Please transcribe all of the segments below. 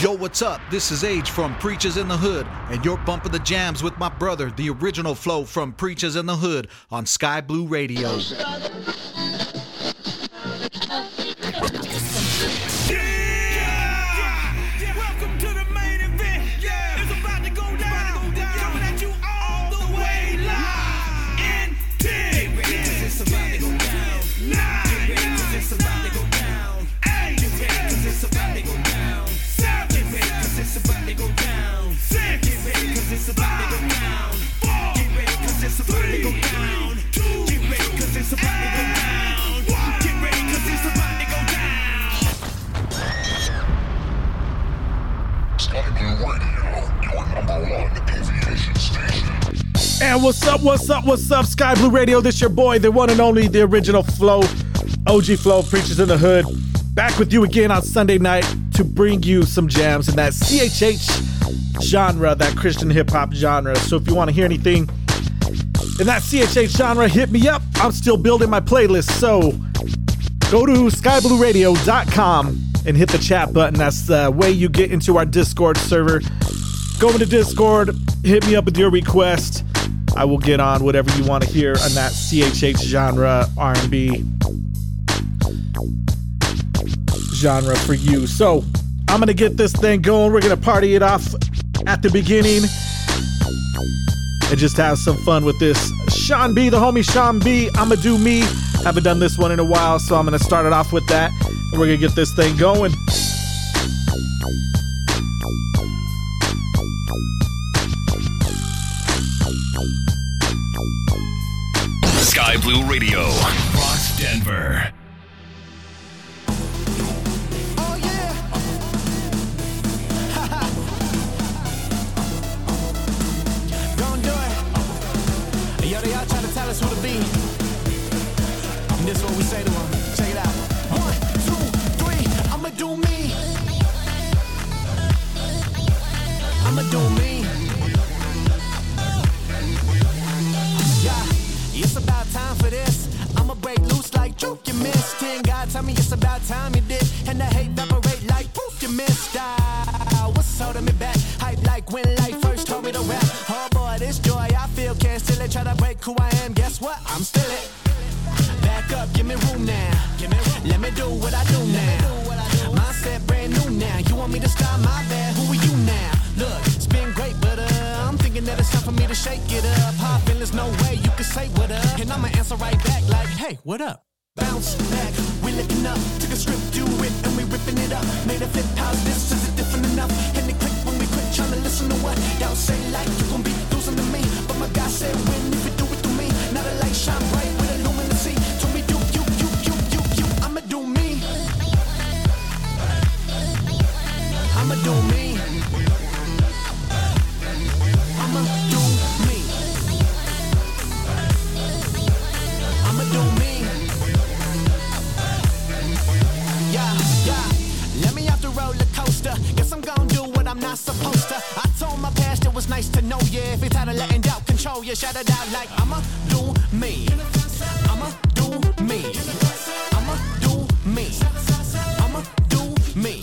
Yo, what's up? This is Age from Preachers in the Hood, and you're bumping the jams with my brother, the original flow from Preachers in the Hood on Sky Blue Radio. And what's up, what's up, what's up, Sky Blue Radio? This your boy, the one and only, the original Flow, OG Flow, Preachers in the Hood. Back with you again on Sunday night to bring you some jams in that CHH genre, that Christian hip hop genre. So if you want to hear anything in that CHH genre, hit me up. I'm still building my playlist. So go to skyblueradio.com and hit the chat button. That's the way you get into our Discord server. Go into Discord, hit me up with your request. I will get on whatever you want to hear on that CHH genre R&B genre for you. So I'm gonna get this thing going. We're gonna party it off at the beginning and just have some fun with this. Sean Be, the homie Sean Be. I'ma do me. Haven't done this one in a while, so I'm gonna start it off with that, and we're gonna get this thing going. Sky Blue Radio, Rocks Denver. This is what we say to them. Check it out. One, two, three. I'ma do me. I'ma do me. Yeah, it's about time for this. I'ma break loose like joke you missed. Ten God tell me it's about time you did. And the hate evaporate like poof you missed. Ah, what's holding me back? Hype like when life first told me to rap. Oh boy, this joy I feel can't still it. Try to break who I am. Guess what? I'm still it. Back up, give me room now. Let me do what I do now. Mindset brand new now. You want me to stop my bad? Who are you now? Look, it's been great, but uh, I'm thinking that it's time for me to shake it up. Hot feelings, no way you can say what up. And I'ma answer right back like, hey, what up? Bounce back, we looking up. Took a script, do it, and we ripping it up. Made a flip house, this is it different enough. And they click when we quit trying to listen to what y'all say like you gon' be losing to me. But my God said when if you do it to me, now the light shine bright Guess I'm gonna do what I'm not supposed to. I told my past it was nice to know you. If it's tired of letting doubt control you, shout it out like I'ma do me. I'ma do me. I'ma do me. I'ma do me.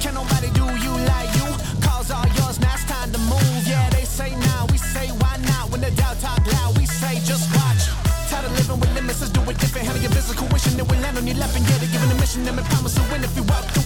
Can nobody do you like you? Cause all yours, now it's time to move. Yeah, they say now, we say why not? When the doubt talk loud, we say just watch. Tired of living with limits, let's do it different. Handle your physical wishing that we land on your lap and get it. Giving a mission, and we promise to win if you walk through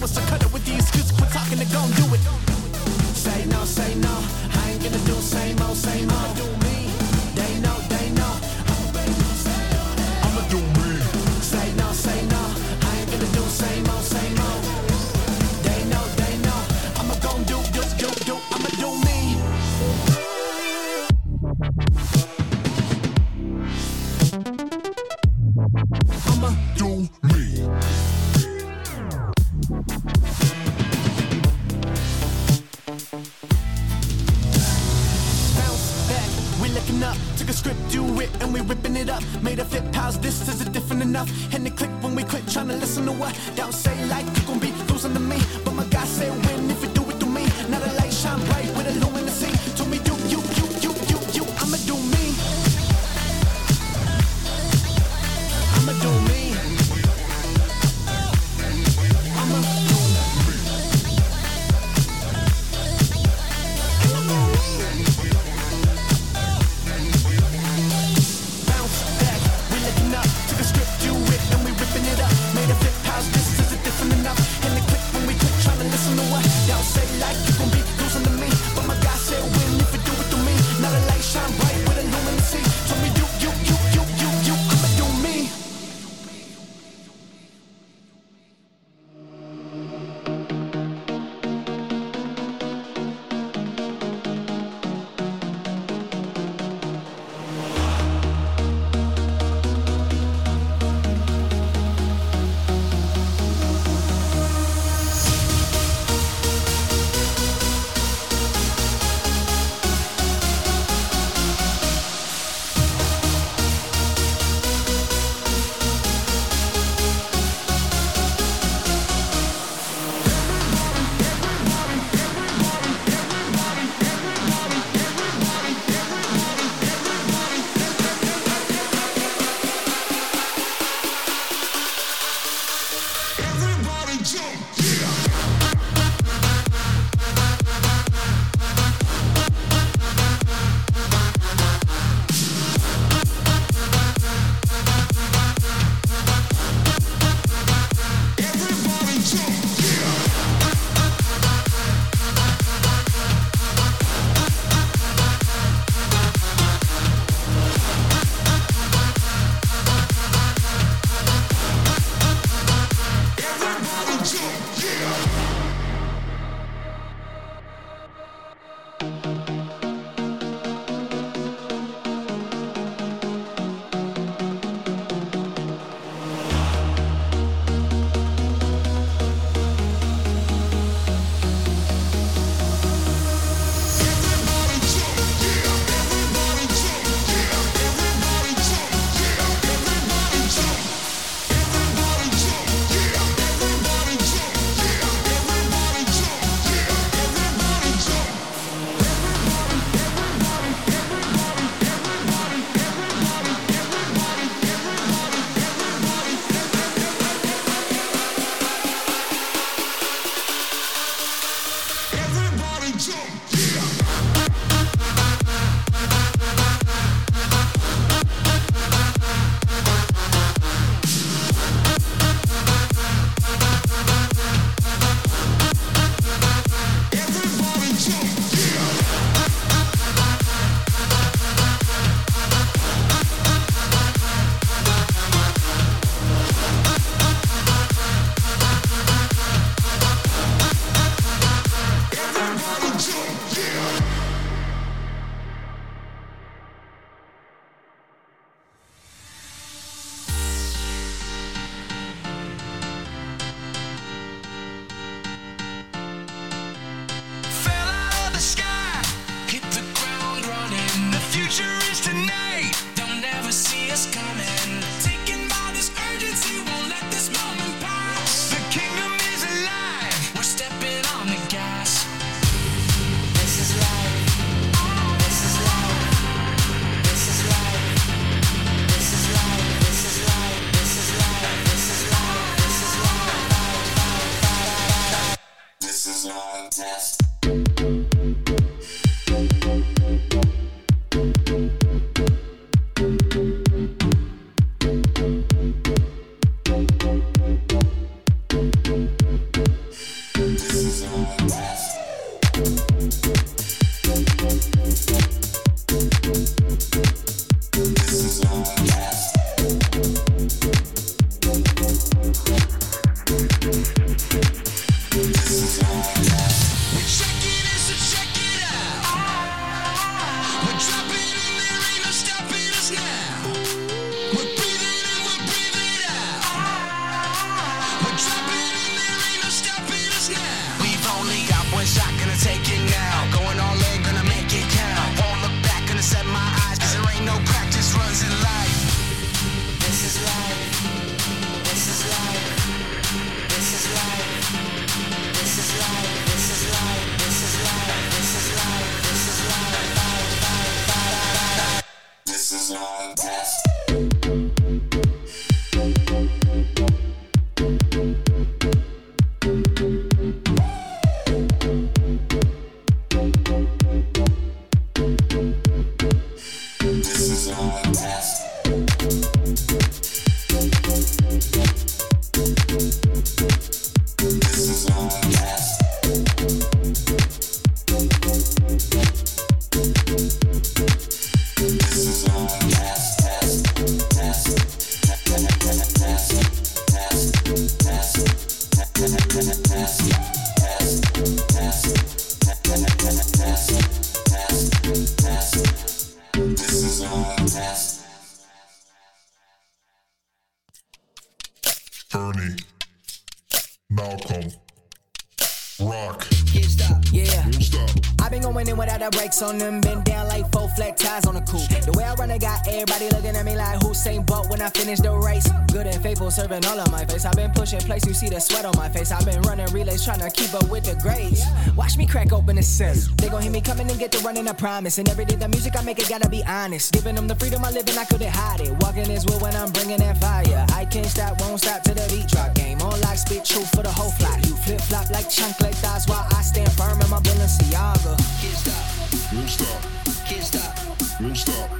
serving all of my face. I've been pushing place, you see the sweat on my face. I've been running relays, trying to keep up with the grades. Watch me crack open the cell. They gon' hear me coming and get the running, I promise. And every day the music I make, it gotta be honest. Giving them the freedom I live in, I couldn't hide it. Walking this wood when I'm bringing that fire. I can't stop, won't stop till the beat drop. Game on lock, spit truth for the whole flock. You flip flop like chunk like thighs while I stand firm in my Balenciaga. Can't stop. Won't stop. Can't stop. Won't stop.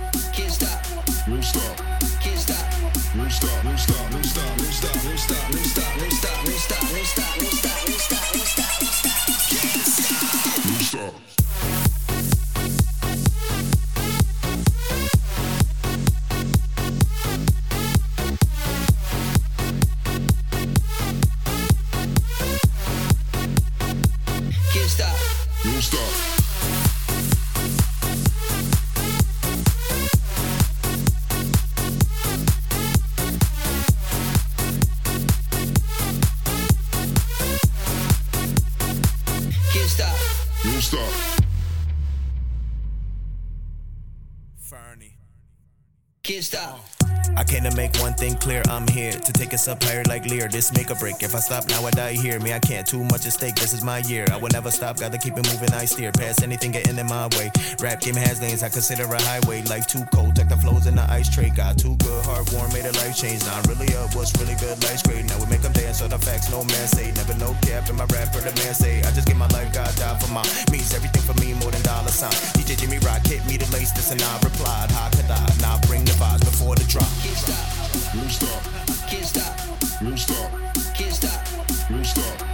Can't stop. Make one thing clear, I'm here to take us up higher like Lear. This make a break. If I stop now, I die here. Me, I can't. Too much at stake. This is my year. I will never stop. Gotta keep it moving. I steer past anything getting in my way. Rap game has lanes. I consider a highway. Life too cold. Take the flows in the ice tray. Got too good. Heart warm. Made a life change. Not really up. What's really good? Life's great. Now we make them dance. So the facts no man say. Never no cap in my rap. For the man say. I just give my life. God die for mine. Means everything for me more than dollar sign. DJ Jimmy Rock hit me the lace. This and I replied. How could I? Now bring the vibes before the drop. Won't stop. Can't stop. Won't stop. Can't stop. Won't stop.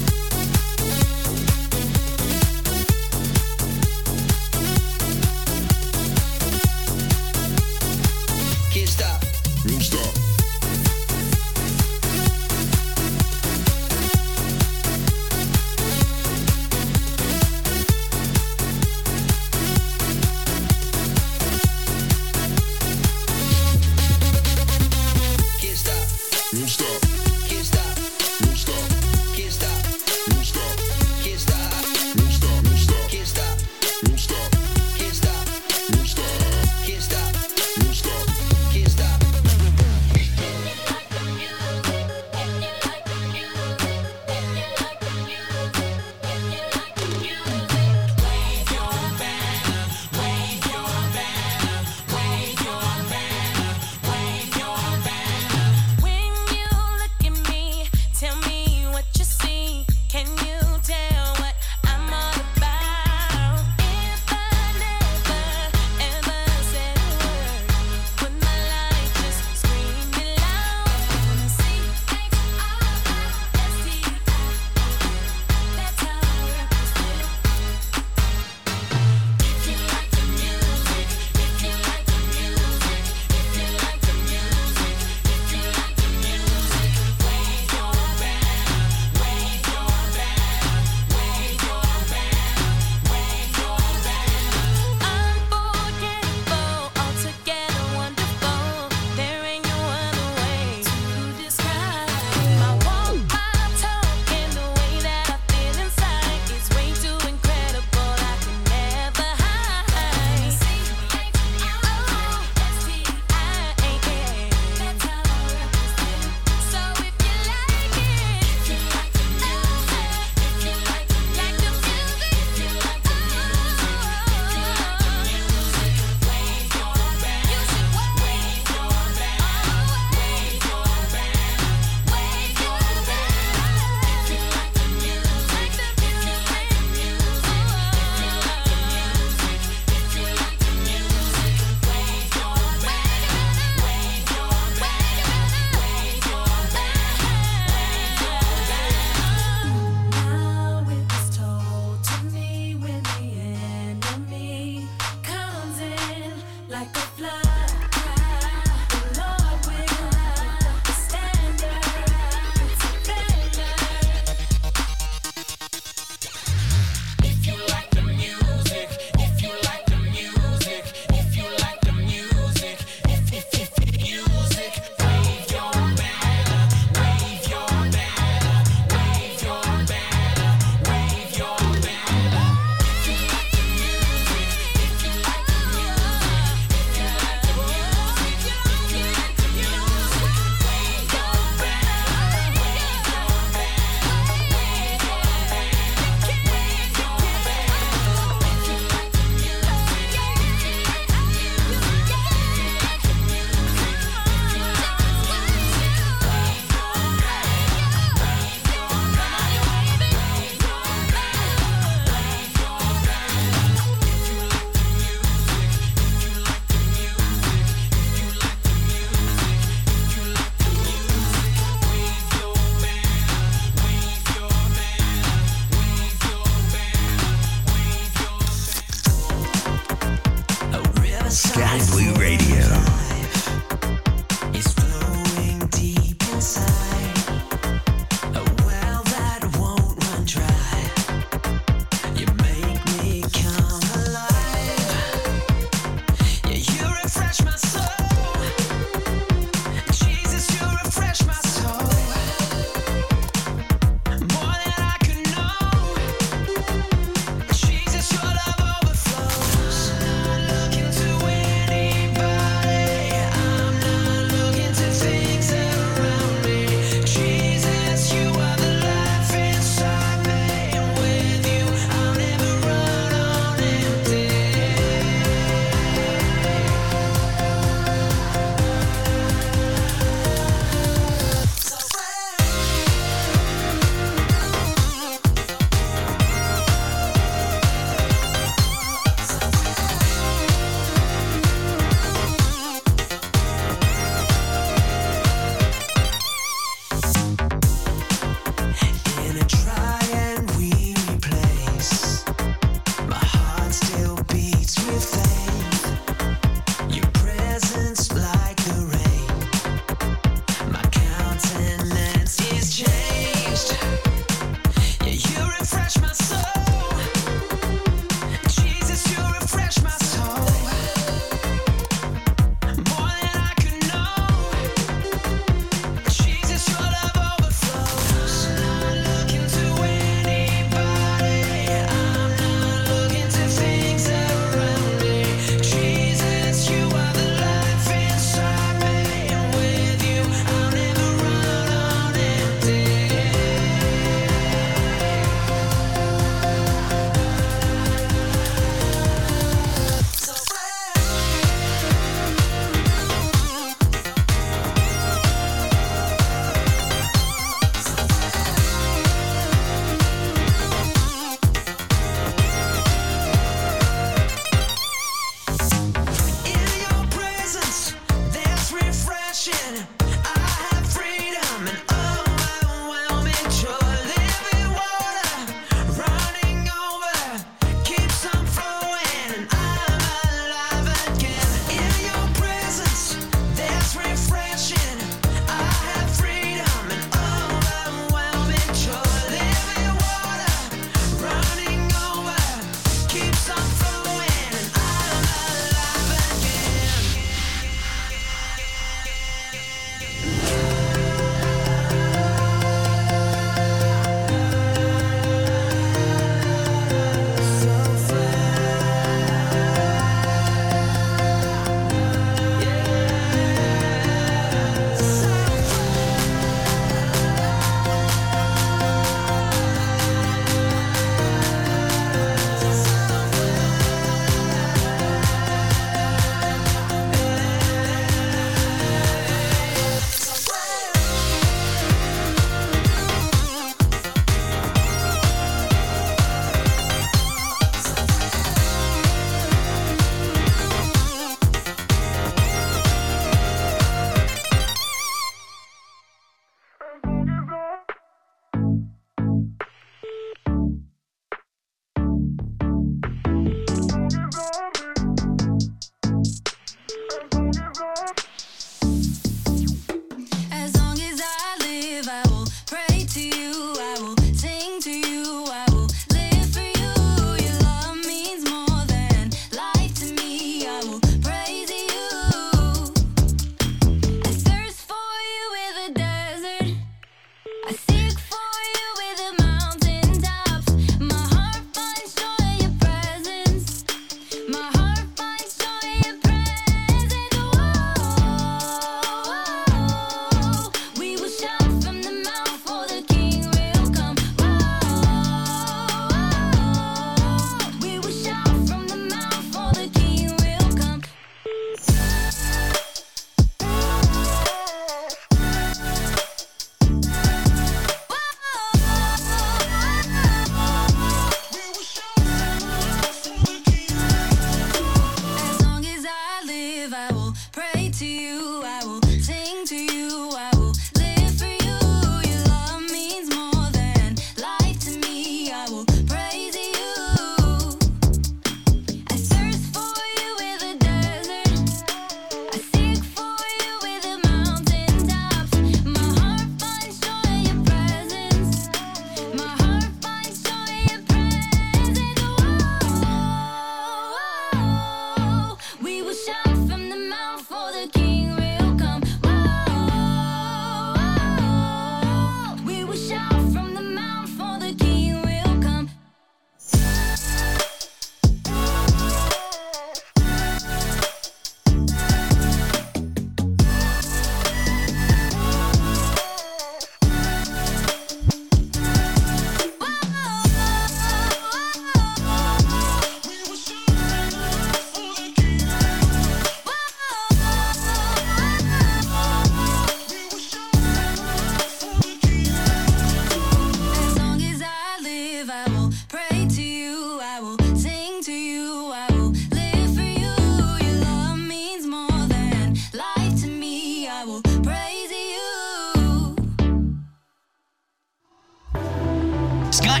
Sky.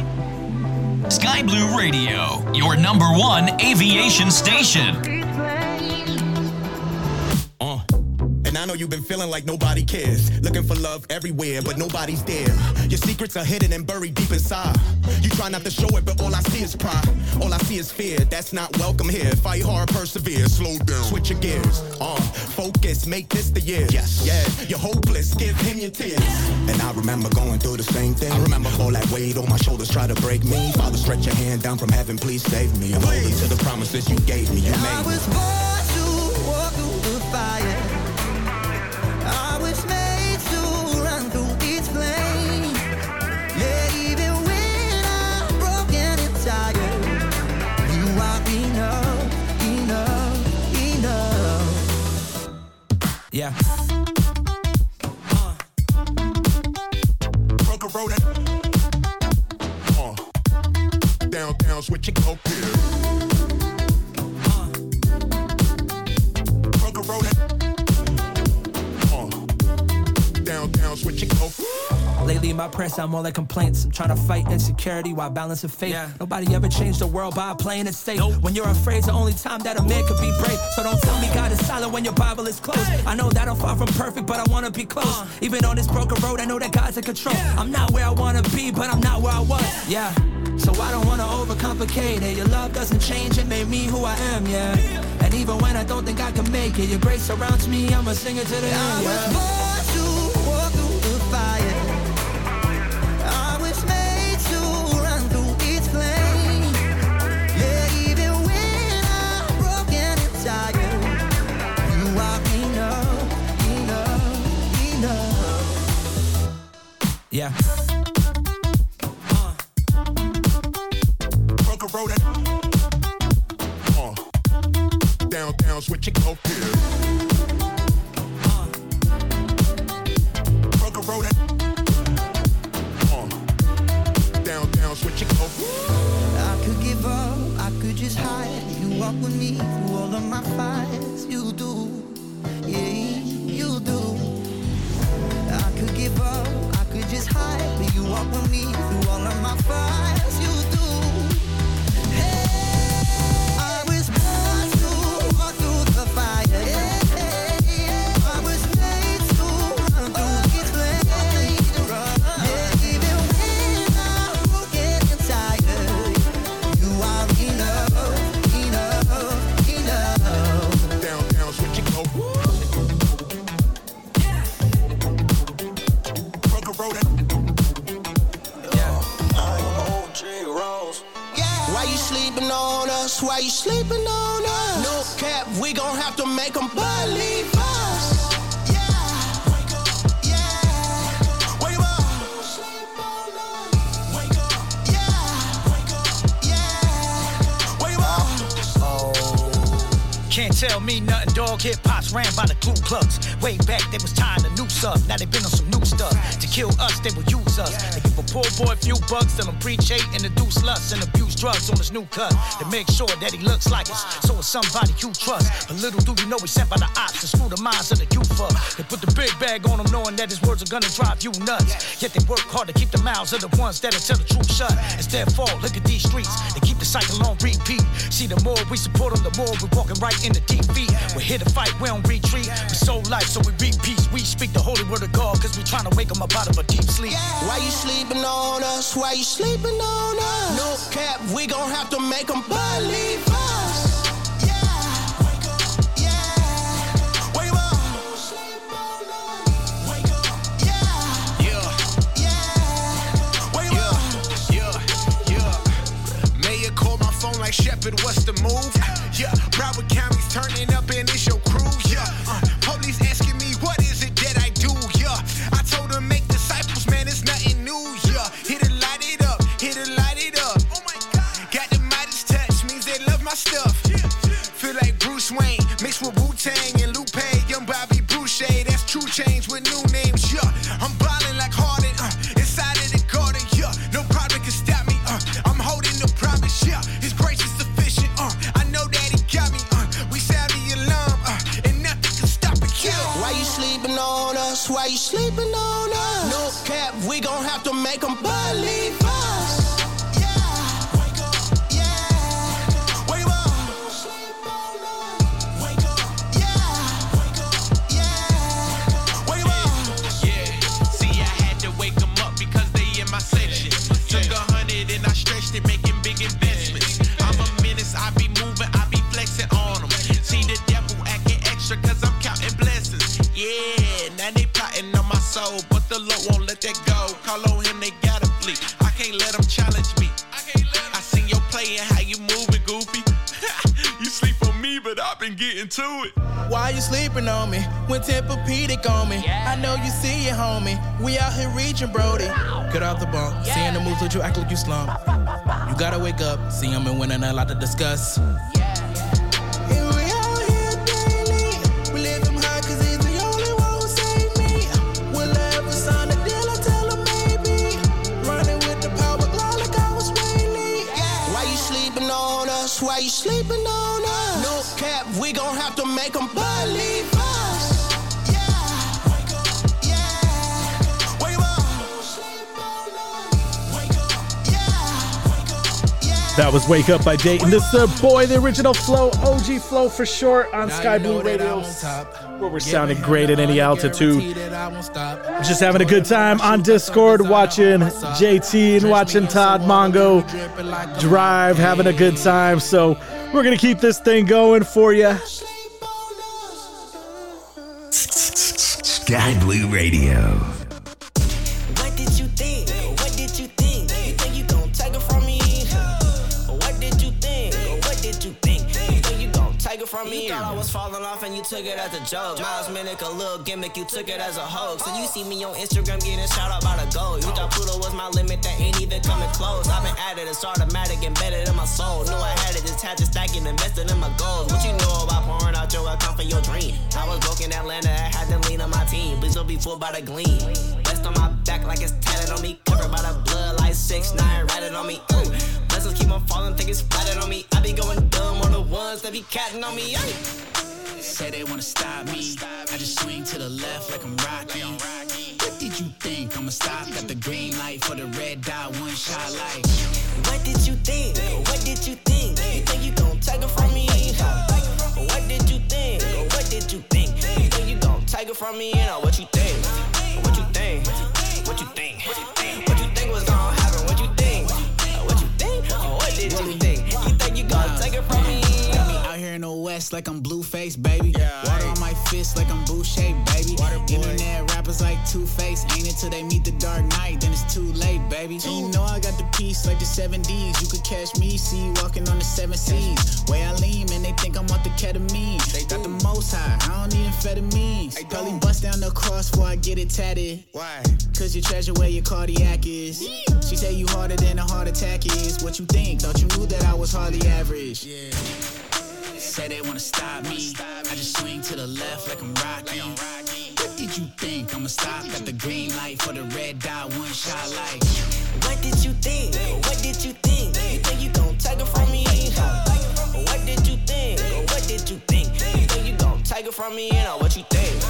Sky Blue Radio, your number one aviation station. You've been feeling like nobody cares. Looking for love everywhere, but nobody's there. Your secrets are hidden and buried deep inside. You try not to show it, but all I see is pride. All I see is fear. That's not welcome here. Fight hard, persevere. Slow down. Switch your gears. Uh, focus, make this the year. Yes. Yeah, you're hopeless. Give him your tears. And I remember going through the same thing. I remember all that weight on my shoulders try to break me. Father, stretch your hand down from heaven. Please save me. I'm holding to the promises you gave me. You I made me. Yeah. Broke a road. Uh. Down, down, switch up here. My press, I'm more like complaints. I'm trying to fight insecurity while balancing faith. Nobody ever changed the world by playing it safe. When you're afraid, it's the only time that a man could be brave. So don't tell me God is silent when your Bible is closed. I know that I'm far from perfect, but I wanna be close. Uh. Even on this broken road, I know that God's in control. I'm not where I wanna be, but I'm not where I was. Yeah. So I don't wanna overcomplicate it. Your love doesn't change, it made me who I am, yeah. And even when I don't think I can make it, your grace surrounds me, I'ma sing it to the I end, enough, enough. Yeah. Broke a road. Uh. Down, down, switch it up here. Uh. Broke a road. Uh. Down, down, switch it up. I could give up, I could just hide. You walk with me through all of my fights. We gon' have to make them believe us. Can't tell me nothing, dog. Hip hop's ran by the Ku Klux. Way back, they was trying to noose up. Now they been on some stuff. To kill us, they will use us. They give a poor boy a few bucks, tell him preach hate and induce lust and abuse drugs on his new cut. To make sure that he looks like us. So it's somebody you trust. But little do you know he's sent by the ops to screw the minds of the youth up. They put the big bag on him knowing that his words are gonna drive you nuts. Yet they work hard to keep the mouths of the ones that'll tell the truth shut. It's their fault. Look at these streets. They keep the cycle on repeat. See, the more we support them, the more we're walking right in the defeat. We're here to fight, we don't retreat. We sold life, so we reap peace. We speak the holy word of God, cause we trying to wake them up out of a deep sleep. Why you sleeping on us? Why you sleeping on us? No cap, we gon' have to make them believe us. Mayor called my phone like Shepherd, what's the move? Yeah, Broward County's turning up and it's your crew. Yeah, uh, On me. I know you see it, homie. We out here reaching, Brody. Get off the bunk. Seeing the moves that you act like you slump. You gotta wake up. See I'm in winning a lot to discuss. That was Wake Up by Datin. This is the boy, the original flow, OG flow for short on Sky Blue Radio. Where we're sounding great at any altitude. Just having a good time on Discord, watching JT and watching Todd Mongo drive, having a good time. So we're gonna keep this thing going for you. Sky Blue Radio. From me? You thought I was falling off and you took it as a joke. Miles Minnick, a little gimmick, you took it as a hoax. And you see me on Instagram getting shout out by the goal. You thought Pluto was my limit, that ain't even coming close. I've been at it, it's automatic, embedded in my soul. Knew I had it, just had to stack it, invested in my goals. What you know about pouring out your account for your dream? I was broke in Atlanta, I had to lean on my team. Please don't be fooled by the gleam. Rest on my back like it's tatted on me. Covered by the blood like 6 9 ratted on me. Ooh. Blessings keep on falling, think it's splattered on me. I be going dumb on the ones that be catting on me. Ay. Say they wanna stop me. I just swing to the left like I'm Rocky. What did you think? I'ma stop at the green light for the red dot, one shot light. What did you think? What did you think? You think you gon' take it from me? What did you think? What did you think? You think you gon' take it from me? You know what you think? What you think? What you think? Like I'm Blueface, baby. Yeah, Water on my fist like I'm Boucher, baby. Internet rappers like Two Face. Ain't it till they meet the Dark Knight, then it's too late, baby. And you know I got the piece like the 7Ds. You could catch me, see you walking on the seven seas. Way I lean, man, they think I'm off the ketamine. They got the most high, I don't need amphetamines. Probably bust down the cross before I get it tatted. Why? Cause you treasure where your cardiac is. She say you harder than a heart attack is. What you think? Thought you knew that I was hardly average. Yeah. Say they wanna stop me. I just swing to the left like I'm Rocky. What did you think? I'ma stop at the green light for the red dot, one shot like. What did you think? What did you think? You think you gon' take it from me? What did you think? What did you think? You think you gon' take it from me? You know what you think?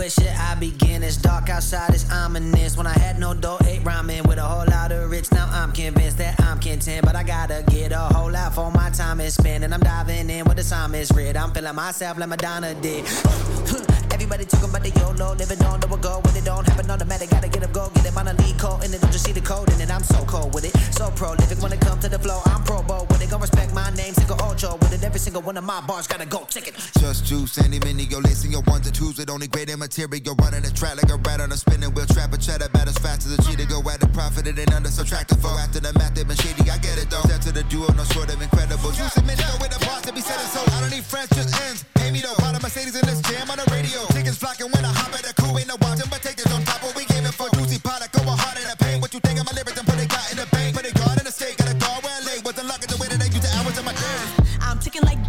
Where should I begin? It's dark outside, it's ominous. When I had no dough, ate ramen with a whole lot of rich. Now I'm convinced that I'm content, but I gotta get a whole lot for my time is spent. And I'm diving in with the psalmist read. I'm feeling myself like Madonna did. Everybody talking about the YOLO, living on the go when it don't happen automatic. Gotta get up, go get it on a lead code, and then don't just see the code, and then I'm so cold with it. So prolific when it comes to the flow, I'm pro bowl with it. Gonna respect my name, single ocho with it. Every single one of my bars gotta go ticket. Just juice, Andy Mineo, yo, lacing your ones and twos with only great material. Running the track like a rat on a spinning wheel. Trap a cheddar, bat as fast as a cheetah. Go at the profit, it ain't under subtractive foe. After the math, they've been shady, I get it though. Step to the duo, no short of incredible. You submit go with the boss to be setting so. I don't need friends, just ends. Pay me though, bought a Mercedes in this jam on the radio. Flocking when I hop at the crew, ain't no watching, but take this on top. What we it for juicy I go hard in the pain. What you think of my lyrics and put it got in the bank? Put it guard in the state, got a guard where I lay. Wasn't lucky the way that they use the hours of my day. I'm ticking like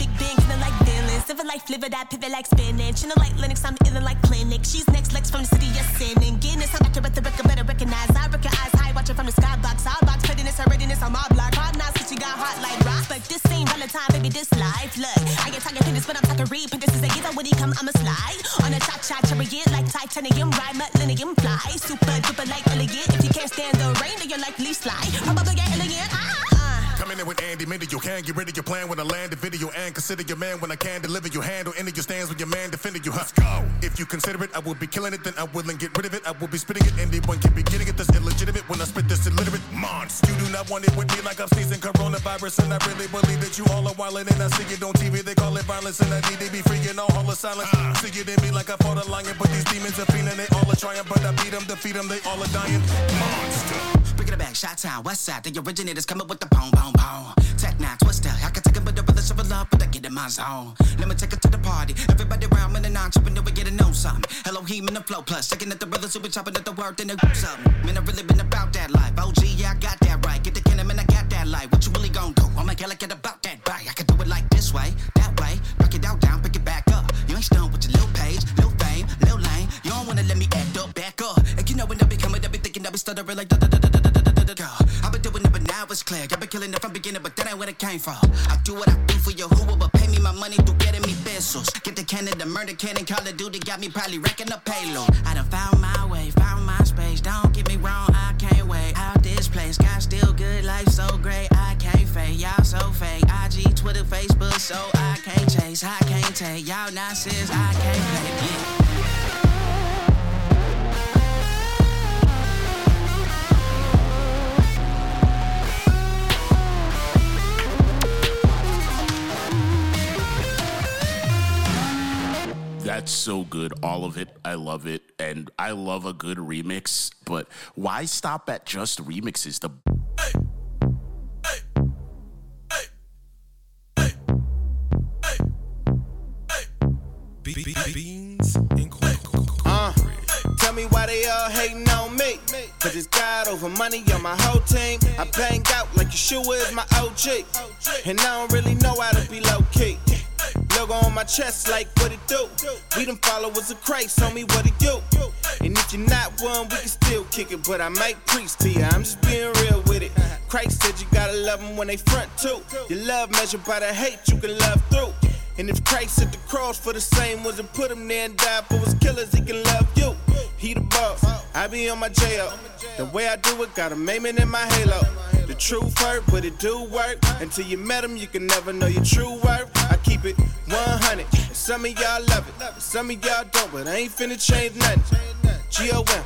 like Dylan. Sipping like fliver, that pivot like spinach. Chilling like Linux, I'm illin' like clinic. She's next, Lex from the city of sin. And Guinness, I'm back to the record, better recognize. I recognize high, watching from the skybox. Our box, readiness, her readiness on my block. Hard knocks, she got hot like rock. But this ain't Valentine, baby, this life. Look, I get talking penis, but I'm talking. But this is a given when he come, I'ma slide. On a cha cha chariot like titanium, ride, millennium fly. Super duper like elegant. If you can't stand the rain, then you're likely slide. Probably get elegant. Ah, Come in it with Andy Mineo. You can't get rid of your plan when I land the video and consider your man when I can deliver. You handle any of your stands when your man defended you. Let's go. If you consider it, I will be killing it. Then I will and get rid of it. I will be spitting it. Anyone can be getting it. That's illegitimate when I spit this illiterate monster. You do not want it with me like I'm sneezing coronavirus, and I really believe that you all are wildin'. And I see it on TV. They call it violence, and I need to be free and all hall of silence. Uh. See it in me like I fought a lion, but these demons are feeling. They all are trying, but I beat them, defeat them. They all are dying. Monster it back, shot town, west side. The originators coming with the pong, pong, pong. Tech now, twister. I can take it with the brothers of love, but I get in my zone. Let me take it to the party. Everybody around me, the entrepreneur, we get to know something. he in the flow, plus. Checking at the brothers who be chopping at the word, then the group something. Man, I really been about that life. OG, yeah, I got that right. Get the cannon, man, I got that light. What you really gonna do? I'm a get about that bite. I can do it like this way, that way. Break it out, down, pick it back up. You ain't stoned with your little page, little fame, little lane. You don't wanna let me act up, back up. And you know when I be coming, I be thinking, I be stuttering like da da da da da now it's clear. I've been killing it from beginning, but that ain't where it came from. I do what I do for you, who will pay me my money through getting me pesos. Get the the murder cannon, Call of Duty got me probably wrecking up payload. I done found my way, found my space. Don't get me wrong, I can't wait out this place. Got still good, life so great, I can't fake. Y'all so fake. IG, Twitter, Facebook, so I can't chase, I can't take. Y'all nonsense, I can't play. That's so good. All of it. I love it. And I love a good remix. But why stop at just remixes? The Beans and Uh, tell me why they all hating on me. Cause it's God over money on my whole team. I bang out like Yeshua is my OG. And I don't really know how to be low key. Logo on my chest, like what it do. We them followers of Christ, homie, what it do. And if you're not one, we can still kick it. But I might preach to you, I'm just being real with it. Christ said you gotta love them when they front too. Your love measured by the hate you can love through. And if Christ at the cross for the same was and put him there and died for his killers, he can love you. He the boss, I be on my J.O. The way I do it, got a maiming in my halo. Truth hurt, but it do work. Until you met him, you can never know your true worth. I keep it 100. And some of y'all love it, some of y'all don't, but I ain't finna change nothing. G-O-M,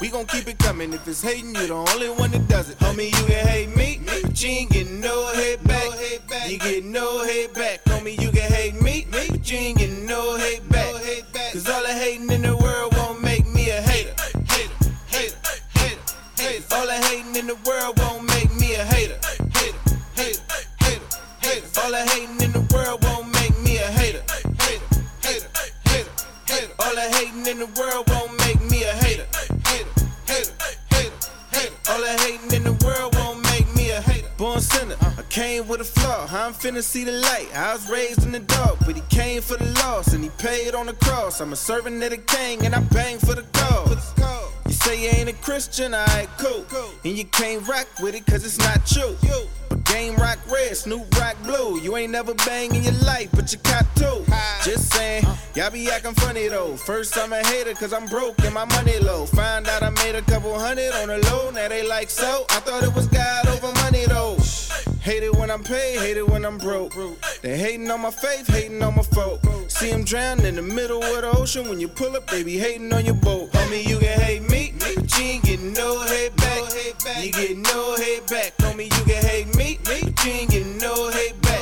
we gon' keep it coming. If it's hating, you the only one that does it. Homie, you can hate me, but you ain't getting no hate back. You get no hate back. Homie, you can hate me, but you ain't getting no hate back. Cause all the hating in the world won't make me a hater. Hater, hater, hater, hater. All the hating in the world won't make a hater. Hater, hater, hater, hater. All the hating in the world won't make me a hater. Hater, hater, hater, hater. All the hating in the world won't make me a hater. Hater, hater, hater, hater. All the hating in the world Born sinner, I came with a flaw. I'm finna see the light. I was raised in the dark, but he came for the loss and he paid on the cross. I'm a servant of the king and I bang for the cause. You say you ain't a Christian, alright, cool. And you can't rock with it cause it's not true. Game rock red, Snoop rock blue. You ain't never bang in your life, but you caught two. Just saying, y'all be acting funny though. First I'm a hater cause I'm broke and my money low. Find out I made a couple hundred on the low, now they like so. I thought it was God over money though. Hate it when I'm paid, hate it when I'm broke. They hating on my faith, hating on my folk. See them drown in the middle of the ocean. When you pull up, they be hating on your boat. Homie, you can hate me, but you ain't getting no hate back. You get no hate back. Homie, you can hate me, but you ain't getting no hate back.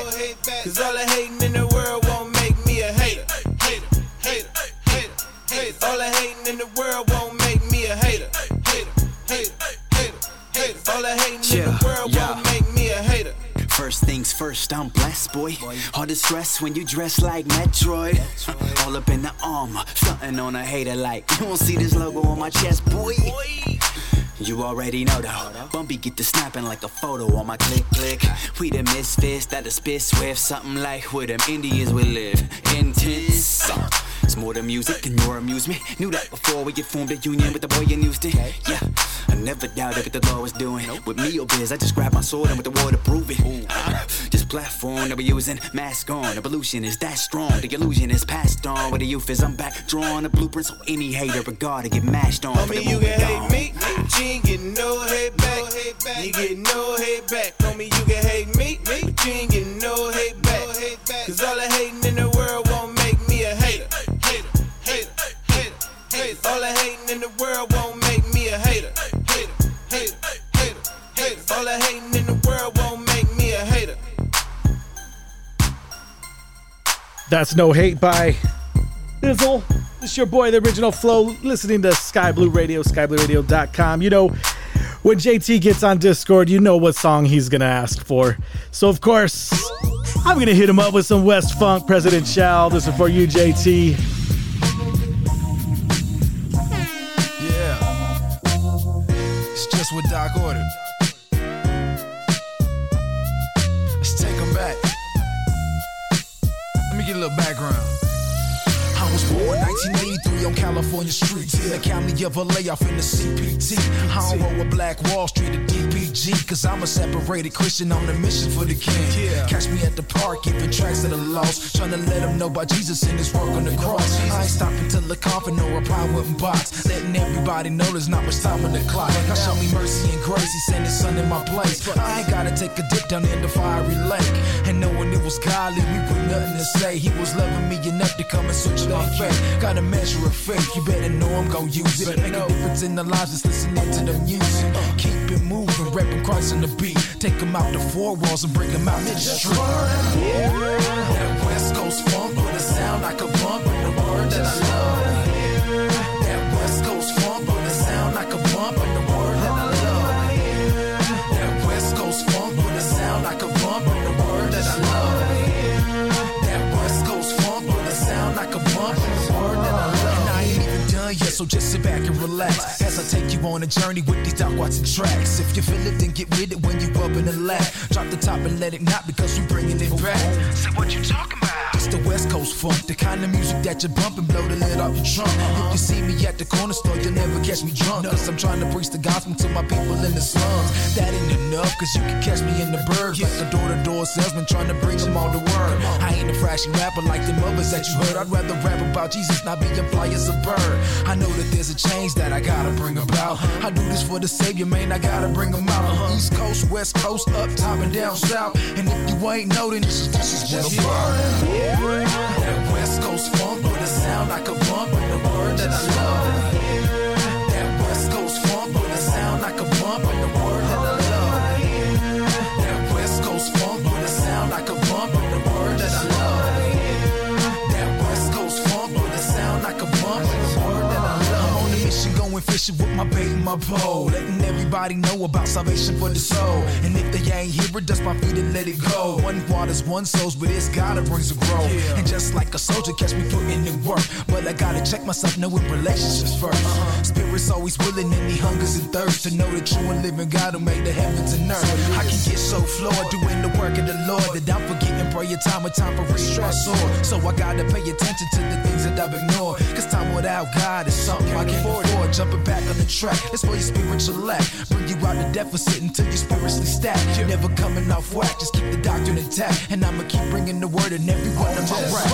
Cause all the hating in the world won't make me a hater. Hater, hater, hater, hater. All the hating in the world won't make me a hater. Hater, hater, hater, hater. All the hating in the world won't make me a hater. First things first, I'm blessed, boy. All the stress when you dress like Metroid. All up in the armor, stunting on a hater like. You won't see this logo on my chest, boy. You already know though. Bumpy get to snapping like a photo on my click click. We the misfits that the spit swift, something like where them Indians would live. Intense. It's more than music and your amusement. Knew that before we get formed a union with the boy in Houston. Yeah, I never doubted what the law was doing. With me or biz, I just grab my sword and with the war to prove it. Platform that we using, mask on. Evolution is that strong. The illusion is passed on. With the youth is I'm back drawing the blueprint so any hater regard to get mashed on. Homie, you can hate me, but you ain't getting no hate back. You get no hate back. Homie, you can hate me, but you ain't getting no hate back. Cause all the hating That's No Hate by Bizzle. It's your boy, the original Flow, listening to Sky Blue Radio, skyblueradio.com. You know, when JT gets on Discord, you know what song he's going to ask for. So, of course, I'm going to hit him up with some West Funk President Chell. This is for you, JT. On California streets in the county of a layoff in the CPT. I don't roll with Black Wall Street or DPG, cause I'm a separated Christian on a mission for the king. Catch me at the park, giving tracks to the lost, trying to let them know about Jesus and his work on the cross. I ain't stopping till the coffin or reply with box, letting everybody know there's not much time on the clock. God show me mercy and grace, he sent his son in my place. I ain't gotta take a dip down in the fiery lake, and knowing it was godly, we nothing to say. He was loving me enough to come and switch it on faith. Got a measure of faith, you better know I'm gon' use it. Make a difference in the lives, just listening to the music. Keep it moving, rapping Christ on the beat. Take him out the four walls and bring him out to the street. That West Coast funk with a sound like a bump so just sit back and relax as I take you on a journey with these Doc Watson tracks. If you feel it, then get with it when you up in the lap. Drop the top and let it knock because we bringing it back. Say what you talking about? It's the West Coast funk, the kind of music that you bump and blow the lid off your trunk. If you see me at the corner store, you'll never catch me drunk. Cause I'm trying to preach the gospel to my people in the slums. That ain't enough, cause you can catch me in the burbs. Like a door to door salesman trying to bring them all the word. I ain't a flashy rapper like the others that you heard. I'd rather rap about Jesus, not being fly as a bird. I know that there's a change that I gotta bring about. I do this for the Savior, man, I gotta bring him out. Uh-huh. East Coast, West Coast, up top and down south. And if you ain't know, then this is, this is what I'm That West Coast funk with a sound like a bump and a word that I love. Going fishing with my bait and my pole, letting everybody know about salvation for the soul. And if they ain't hear it, dust my feet and let it go. One waters, one souls, but it's God that brings a grow. And just like a soldier, catch me putting in work. But I gotta check myself, knowing relationships 1st uh-huh. Spirit's always willing and he hungers and thirsts to know the true and living God who made the heavens and earth. I can get so floored doing the work of the Lord that I'm forgetting prayer time with time for restress. So I gotta pay attention to the things that I've ignored. Cause time without God is something I can't afford. Jumping back on the track, it's for your spiritual lack. Bring you out the deficit until you're spiritually stacked. You're Never coming off whack, just keep the doctrine intact. And I'ma keep bringing the word in every one of my raps.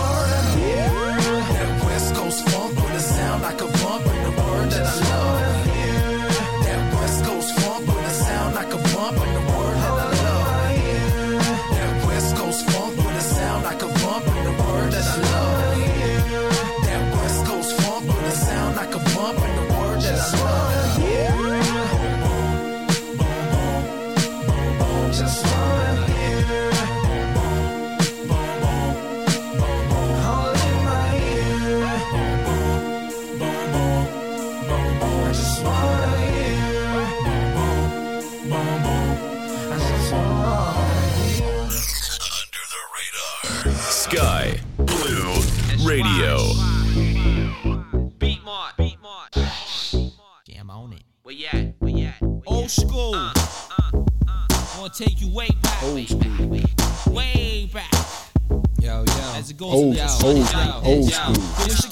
That West Coast funk with a sound like a bump and the word that I love. Old- old- old school.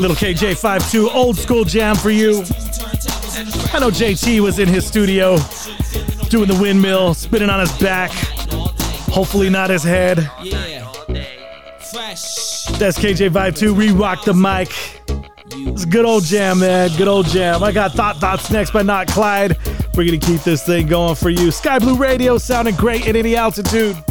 Little KJ52, old school jam for you. I know JT was in his studio doing the windmill, spinning on his back. Hopefully not his head. That's KJ-52, re-rock the mic. It's a good old jam, man. Good old jam. I got Thot Thoughts next by Not Klyde. We're gonna keep this thing going for you. Sky Blue Radio sounding great at any altitude.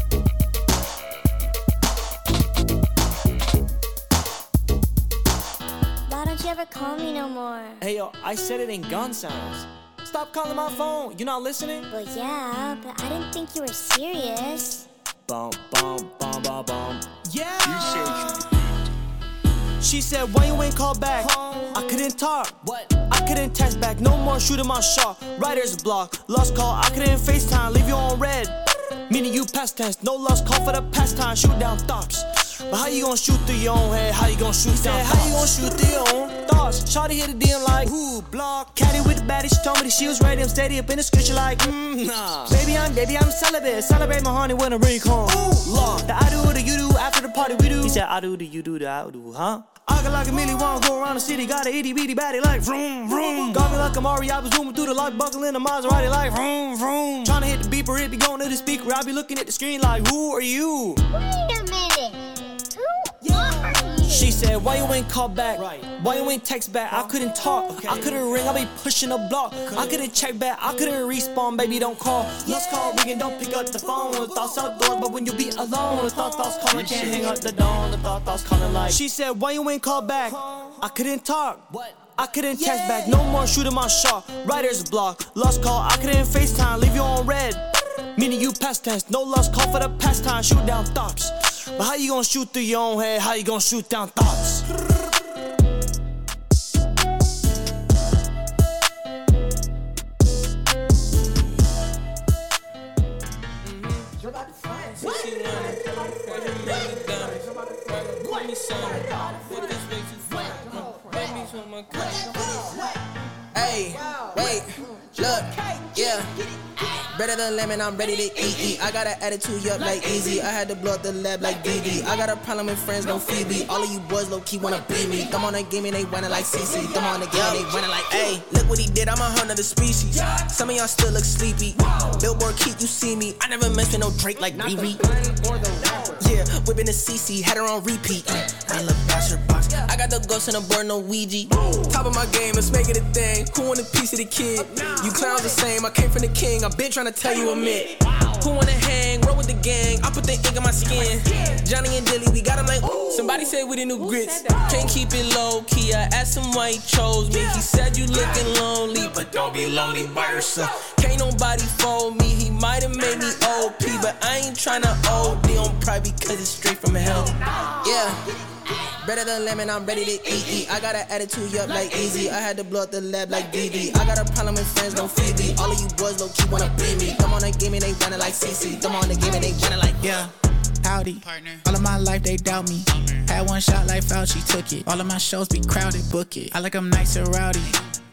More? I said it in gun sounds. Stop calling my phone. You not listening? Well, yeah, but I didn't think you were serious. Bum bum bum bum bum. Yeah. She said, why you ain't called back? I couldn't talk. What? I couldn't text back. No more shooting my shot. Writer's block. Lost call. I couldn't FaceTime. Leave you on red. Meaning you past tense. No lost call for the past time. Shoot down thoughts. But how you gonna shoot through your own head? How you gonna shoot down How you gonna shoot through your own thoughts? Shawty hit a DM like, who block? Caddy with the baddie, she told me that she was ready. I'm steady up in the scripture like, mm, nah. Baby, I'm baby, I'm celibate. Celebrate my honey when I ring home. Ooh, Lord. The I do, the you do, after the party we do. He said, I do, the you do, the I do, huh? I got like a million wanna go around the city, got a itty bitty baddie like vroom vroom. Got me like a Mari, I was zooming through the lock buckle in the Maserati like vroom vroom. Tryna hit the beeper, it be going to the speaker. I be looking at the screen like, who are you? Wait a minute. She said, Why you ain't call back? Why you ain't text back? I couldn't talk. I couldn't ring. I be pushing a block. I couldn't check back. I couldn't respawn. Baby, don't call. Lost call ringing. Don't pick up the phone. Thoughts outdoors, but when you be alone, the thought thoughts calling. Can't hang up the dawn. The thought thoughts calling like. She said, Why you ain't call back? I couldn't talk. What? I couldn't text back. No more shooting my shot. Writer's block. Lost call. I couldn't FaceTime. Leave you on red. Meaning you past tense. No lost call for the past time, Shoot down thoughts. But how you gonna shoot through your own head? How you gonna shoot down thoughts? Hey, wait, look, yeah. Better than lemon, I'm ready to eat. eat. I got an attitude, yup, like easy. I had to blow up the lab like DD. I got a problem with friends, no Phoebe. All of you boys low key wanna beat me. Thumb on the game and they running like CC. Thumb on the game, they running like, hey, look what he did, I'm a of the species. Some of y'all still look sleepy. Billboard keep you see me. I never mention no Drake like Riri. Yeah, whipping the CC, had her on repeat. I look bastard box. I got the ghost and the board, no Ouija. Top of my game, let's make it a thing. Who want a piece of the kid? You clowns the same, I came from the king. I've been trying to tell you a myth. Who wanna hang? Roll with the gang. I put the ink on my skin. Johnny and Dilly, we got him like. Somebody said we the new grits. Can't keep it low key. I asked him why he chose me. He said you looking lonely, but don't be lonely by yourself. Can't nobody fold me. He might have made me OP, but I ain't tryna OD on pride because it's straight from hell. Yeah. Better than lemon, I'm ready to eat. eat. I got an attitude, yup, like easy. I had to blow up the lab like DD. I got a problem with friends, don't feed me. All of you boys low key wanna be me. Come on and give me, they running like CC. Come on and give me, they running like yeah. Howdy. Partner. All of my life they doubt me. Had one shot like Fauci took it. All of my shows be crowded, book it. I like them nice and rowdy.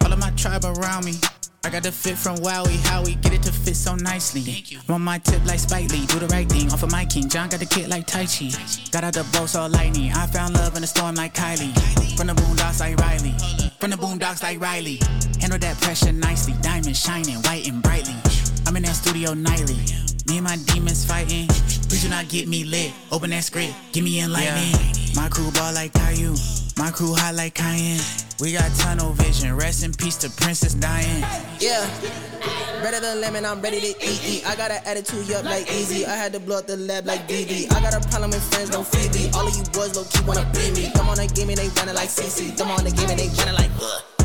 All of my tribe around me. I got the fit from Wowie, Howie, get it to fit so nicely. Thank you. My tip like Spike Lee, do the right thing, off of my king. John got the kit like Tai Chi. Got out the boat so lightning. I found love in the storm like Kylie. From the boondocks like Riley. From the boondocks like Riley. Handle that pressure nicely. Diamond shining, white and brightly. I'm in that studio nightly. Me and my demons fighting. Please do not get me lit. Open that script, give me enlightening. Yeah. My crew ball like Caillou. My crew hot like Cayenne. We got tunnel vision. Rest in peace to Princess Diane. Yeah. Better than lemon, I'm ready to eat. eat. I got an attitude, yup, like easy. I had to blow up the lab like DD. I got a problem with friends, don't feed me. All of you boys low key wanna be me. Come on and give me, they running like CC. Come on and give me, they running like, ugh.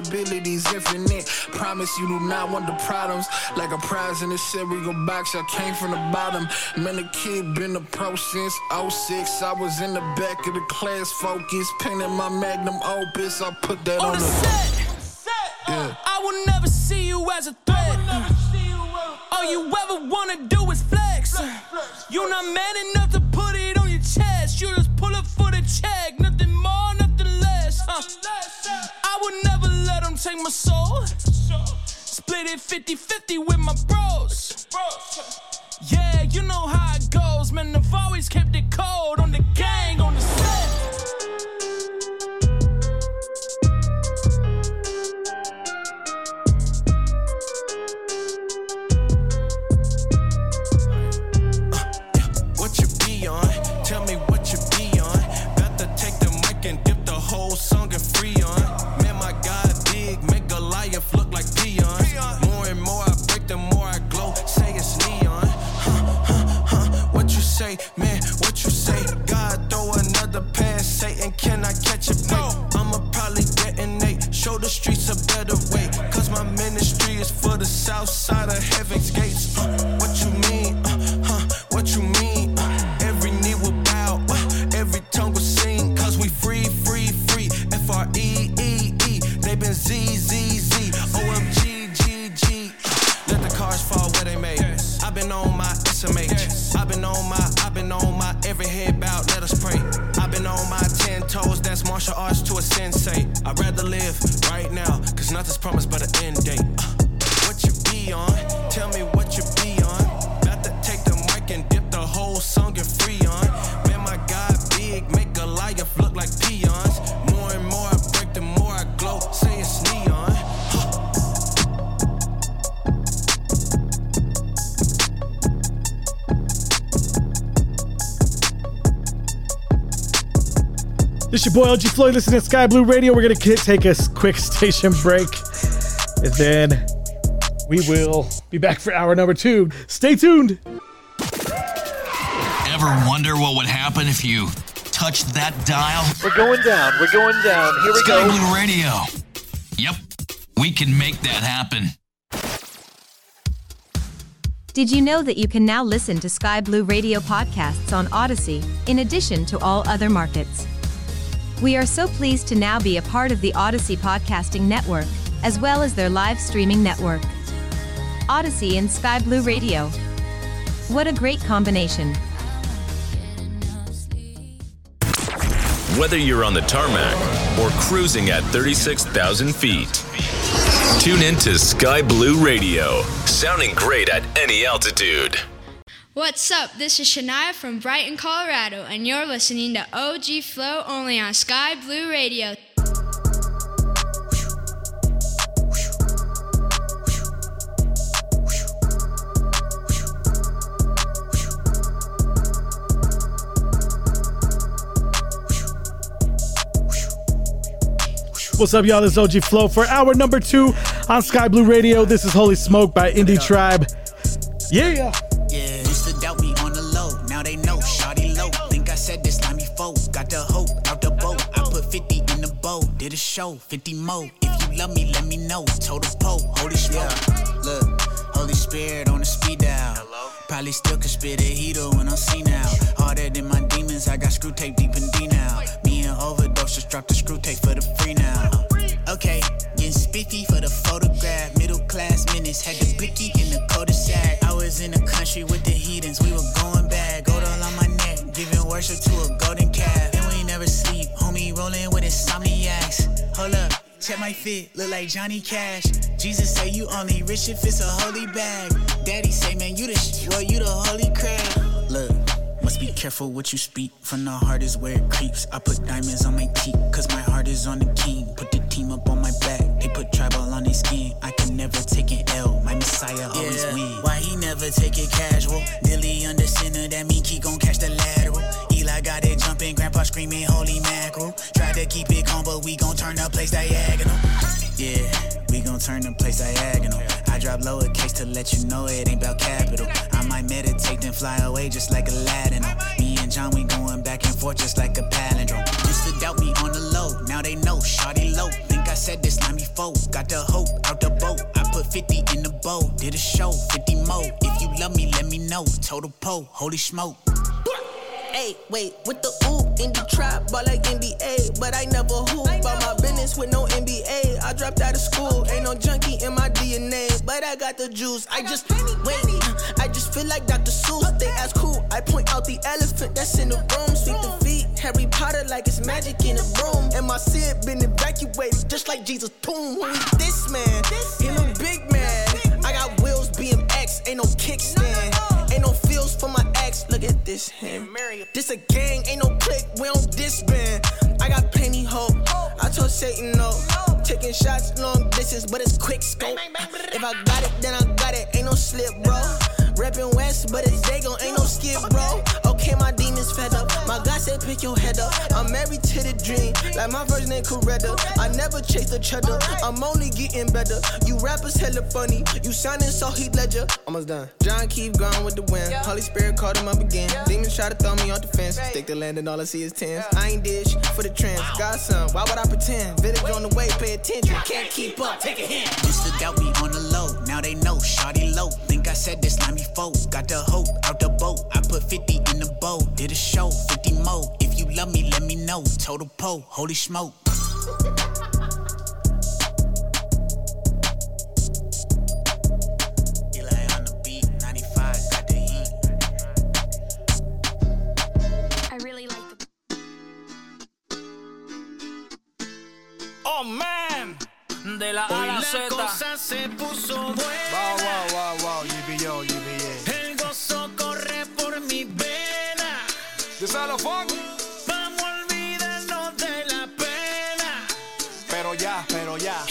Possibilities infinite. Promise you do not want the problems. Like a prize in a cereal box, I came from the bottom. Man, the kid been a pro since 06. I was in the back of the class, focused, penning my magnum opus. I put that on, on the, set. Your boy OG Flow listening to Sky Blue Radio. We're gonna take a quick station break, and then we will be back for hour number two. Stay tuned. Ever wonder what would happen if you touched that dial? We're going down. We're going down. Here we Sky go. Blue Radio. Yep, we can make that happen. Did you know that you can now listen to Sky Blue Radio podcasts on Odyssey, in addition to all other markets? We are so pleased to now be a part of the Odyssey Podcasting Network, as well as their live streaming network. Odyssey and Sky Blue Radio. What a great combination! Whether you're on the tarmac or cruising at 36,000 feet, tune in to Sky Blue Radio, sounding great at any altitude. What's up? This is Shania from Brighton, Colorado, and you're listening to OG Flow only on Sky Blue Radio. What's up, y'all? This is OG Flow for hour number two on Sky Blue Radio. This is Holy Smoke by Indie Tribe. Yeah. Show, 50 mo. If you love me, let me know. It's Total pole, holy smoke. Look, Holy Spirit on the speed dial. Hello? Probably still could spit a heater when I'm seen now. Harder than my demons, I got screw tape deep in D now. Me and overdose just dropped the screw tape for the free now. Okay, getting spiffy for the photograph. Middle class minutes, had the blicky in the cul-de-sac. I was in the country with the heathens, we were going bad. Gold all on my neck, giving worship to a golden calf. Never sleep, homie rolling with insomniacs. Hold up, check my fit, look like Johnny Cash. Jesus say you only rich if it's a holy bag. Daddy say, man, you the sh- well, you the holy crab. Look. Must be careful what you speak, from the heart is where it creeps. I put diamonds on my teeth, cause my heart is on the king. Put the team up on my back, they put tribal on their skin. I can never take an L, my messiah always win. Why he never take it casual? Dilly under center, that mean he gon' catch the lateral. Screaming holy mackerel. Try to keep it calm, but we gon' turn the place diagonal. Yeah, we gon' turn the place diagonal. I drop lowercase to let you know it ain't about capital. I might meditate then fly away just like Aladdin. Me and John, we going back and forth just like a palindrome. Used to doubt me on the low, now they know, shawty low. Think I said this line before, got the hope out the boat. I put 50 in the bow, did a show, 50 mo. If you love me, let me know. Total pole, holy smoke. Hey, wait, with the oop, indie trap, ball like NBA, but I never hoop. About my business with no NBA. I dropped out of school, ain't no junkie in my DNA, but I got the juice. I just wait, I just feel like Dr. Seuss. They ask who, I point out the elephant that's in the room. Sweep the feet, Harry Potter like it's magic in a room. And my seed been evacuated just like Jesus' tomb. Who is this man? Him a big man. I got wheels, BMX, ain't no kickstand. Ain't no feels for my ex, look at this hand. This a gang, ain't no click, we don't disband. I got plenty hope, I told Satan no. Taking shots long distance, but it's quick scope. If I got it, then I got it, ain't no slip, bro. Reppin' West, but it's Dago, ain't no skip, bro. Okay, my demons fed up. My God said, pick your head up. I'm married to the dream, like my first name Coretta. I never chase the cheddar, I'm only getting better. You rappers hella funny, you sounding so Heath Ledger. Almost done. John keep going with the wind. Holy Spirit called him up again. Demons try to throw me off the fence. Stick the land and all I see is tens. I ain't dish for the trends. Godson, why would I pretend? Village on the way, pay attention. Can't keep up, take a hint. Used to doubt me on the low, now they know. Shawty low, think I said this, let me fold. Got the hope out the boat. I put 50 in the bowl. Did a show, 50 mo. If you love me, let me know. Total pole, holy smoke. Eli on the beat, 95, got the heat. I really like the. Oh man, de la A a la Z. cosa se puso buena. Wow, wow, wow, wow. El gozo corre por mi vena. Vamos a olvidarnos de la pena. Pero ya, pero ya.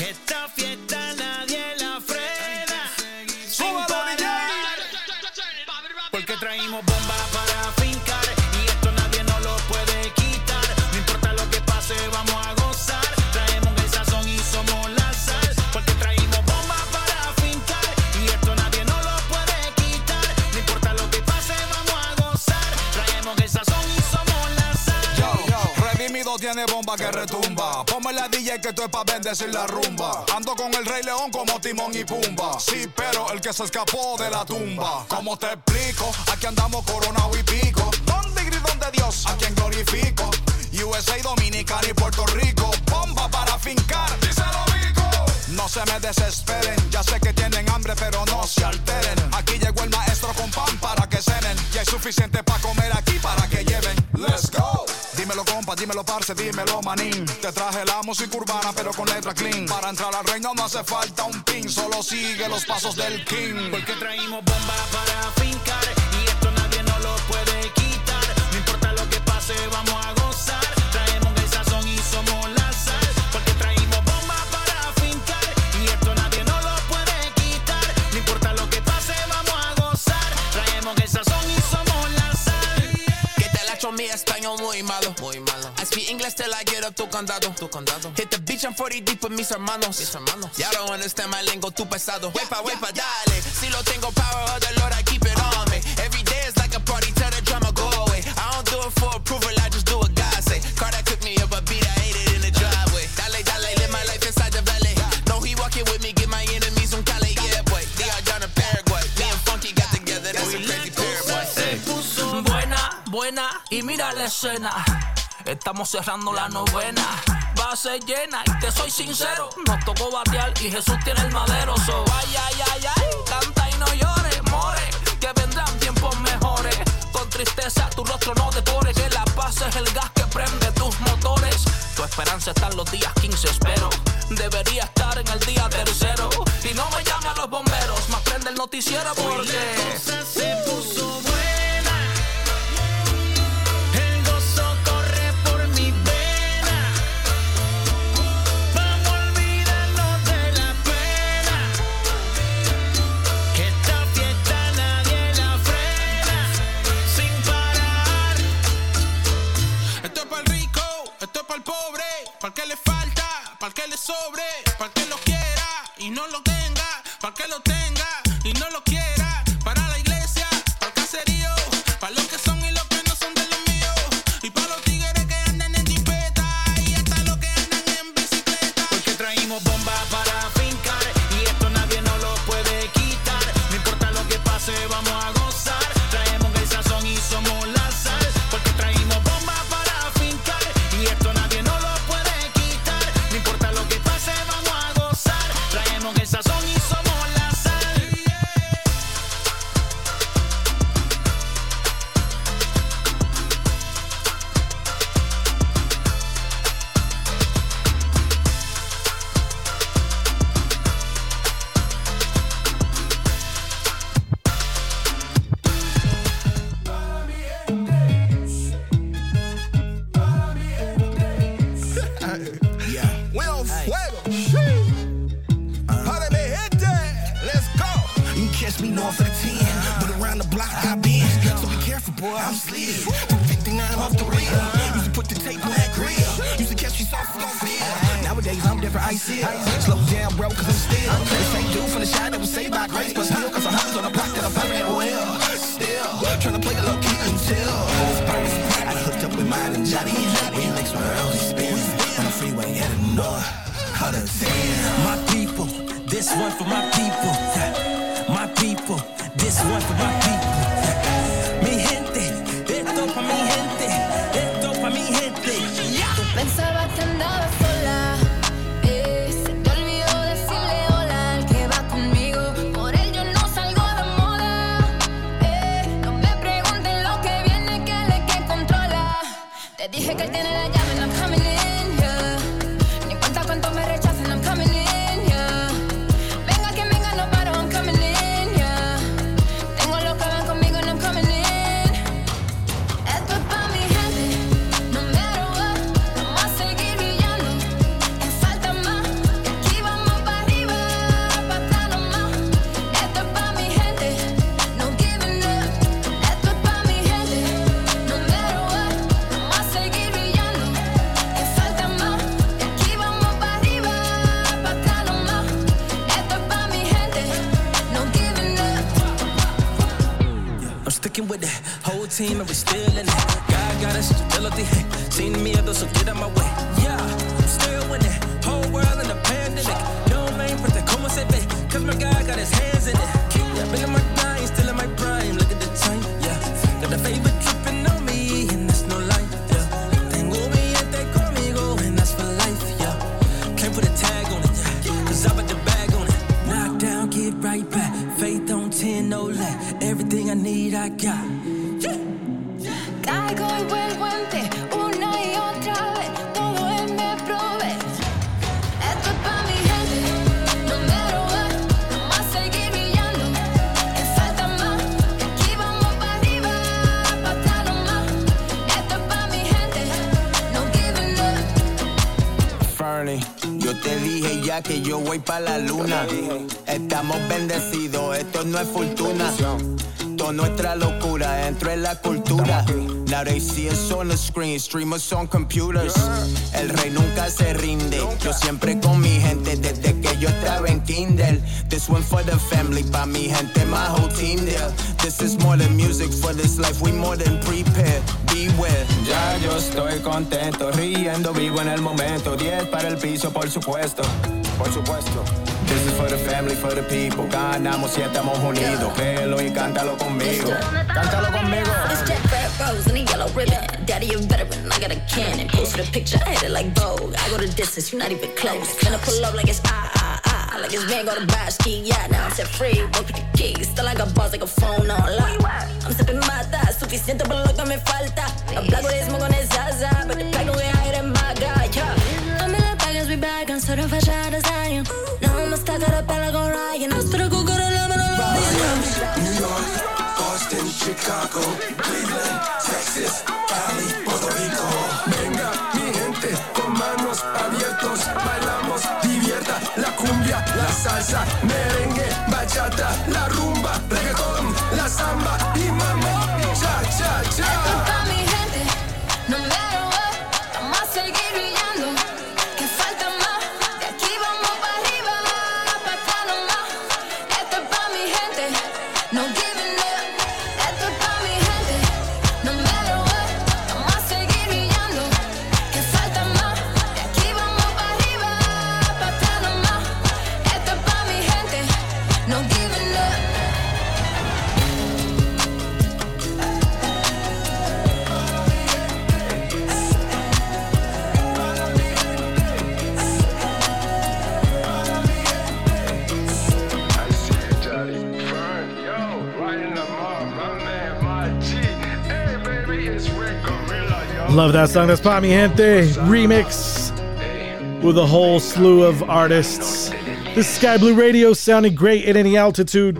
Bomba que retumba. Ponme la DJ que esto es pa' bendecir la rumba. Ando con el Rey León como Timón y Pumba. Sí, pero el que se escapó de la tumba. ¿Cómo te explico? Aquí andamos coronado y pico. ¿Dónde grito de Dios? A quien glorifico. USA, Dominicana y Puerto Rico. Bomba para fincar. Díselo, Vico. No se me desesperen, ya sé que tienen hambre, pero no se alteren. Aquí llegó el maestro con pan para que cenen. Y hay suficiente para comer aquí para que lleven. Let's go. Dímelo compa, dímelo parce, dímelo manín. Te traje la música urbana, pero con letra clean. Para entrar al reino no hace falta un pin, solo sigue los pasos del king. Porque traímos bomba para fincar y esto nadie nos lo puede quitar. No importa lo que pase, vamos a gozar. Traemos el sazón y somos la sal. Porque traímos bomba para fincar y esto nadie nos lo puede quitar. No importa lo que pase, vamos a gozar. Traemos el sazón y somos la sal. Que te la echo mi español muy malo. Muy malo. I speak English till I get up tu condado. Tu condado. Hit the beach, I'm 40 deep with mis hermanos. Mis hermanos. Y'all don't understand my lingo, tu pesado. Wepa, wepa, dale. Si lo tengo power of the Lord, I keep it on me. Every day is like a party, tell the drama go away. I don't do it for approval, I just do what God say. Car that cook me up a beat, I ate it in the driveway. Dale, dale, live my life inside the valley. No, he walking with me, get my enemies on Cali, yeah, boy. They are down in Paraguay. Me and Funky got together, that's a crazy pair, boy. Puso buena, buena y mira la escena. Estamos cerrando la novena. Base llena y te soy sincero. Nos tocó batear y Jesús tiene el madero. So, ay, ay, ay, ay, canta y no llores, more. Que vendrán tiempos mejores. Con tristeza tu rostro no decore. Que la paz es el gas que prende tus motores. Tu esperanza está en los días 15, espero. Debería estar en el día tercero. Y no me llame a los bomberos, más prende el noticiero porque. se puso sobre, para que lo quiera y no lo tenga, para que lo tenga voy pa' la luna. Estamos bendecidos, esto no es fortuna. Toda nuestra locura dentro de la cultura. Now they see us on screen, streamers on computers. El rey nunca se rinde. Yo siempre con mi gente desde que yo estaba en Kindle. This one for the family, pa' mi gente, my whole team there. This is more than music for this life, we more than prepared. Beware. Ya yo estoy contento, riendo, vivo en el momento. 10 para el piso, por supuesto. Por supuesto. This is for the family, for the people. Ganamos y estamos unidos. Créelo y cántalo conmigo. Cántalo conmigo. It's Jack Red Rose and a yellow ribbon. Daddy, a veteran, I got a cannon. Posted a picture, I hit it like Vogue. I go the distance, you're not even close. Finna pull up like it's ah, ah, ah. Like it's man go to buy a ski. Now I'm set free, walk with the keys. Still I got bars like a phone on lock. I'm sipping mata, suficiente por lo que me falta. Hablar de smoke on his salsa, but the we back, I'm certified shot as I am. Now I'm a stack of the pala go Ryan. I'm still a go go to lemon New York, Boston, Chicago, Cleveland, Texas, Cali, Puerto Rico. Venga, mi gente, con manos abiertos, bailamos, divierta, la cumbia, la salsa, Love that song. That's Pa Mi Gente remix with a whole slew of artists. This is Sky Blue Radio sounding great at any altitude.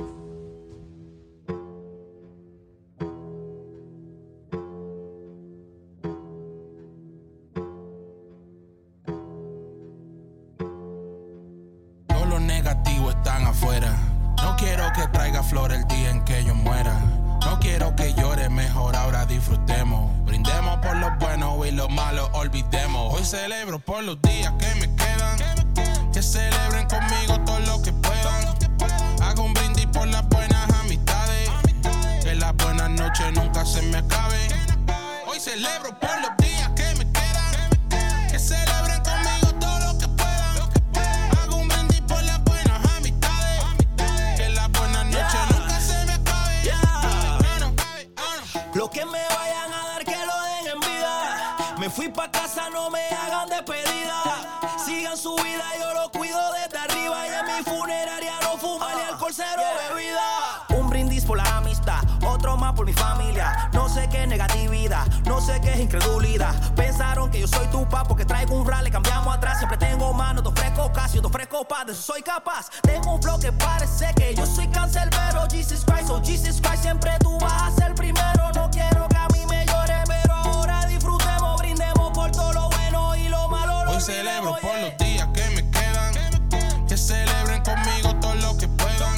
Sigan su vida, yo lo cuido desde arriba. Y en mi funeraria no fuma ni alcohol, cero bebida. Un brindis por la amistad, otro más por mi familia. No sé qué es negatividad, no sé qué es incredulidad. Pensaron que yo soy tu pa porque traigo un rally, cambiamos atrás. Siempre tengo mano, te ofrezco casi, te ofrezco pa, de eso soy capaz. Tengo un flow que parece que yo soy cancelbero. Jesus Christ, oh Jesus Christ, siempre tú vas a ser primero. No quiero que celebro por los días que me quedan. Que celebren conmigo todo lo que puedan.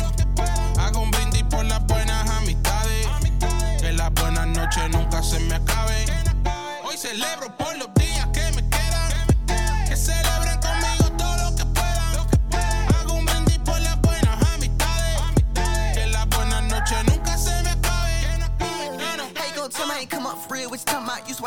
Hago un brindis por las buenas amistades. Que las buenas noches nunca se me acaben. Hoy celebro por los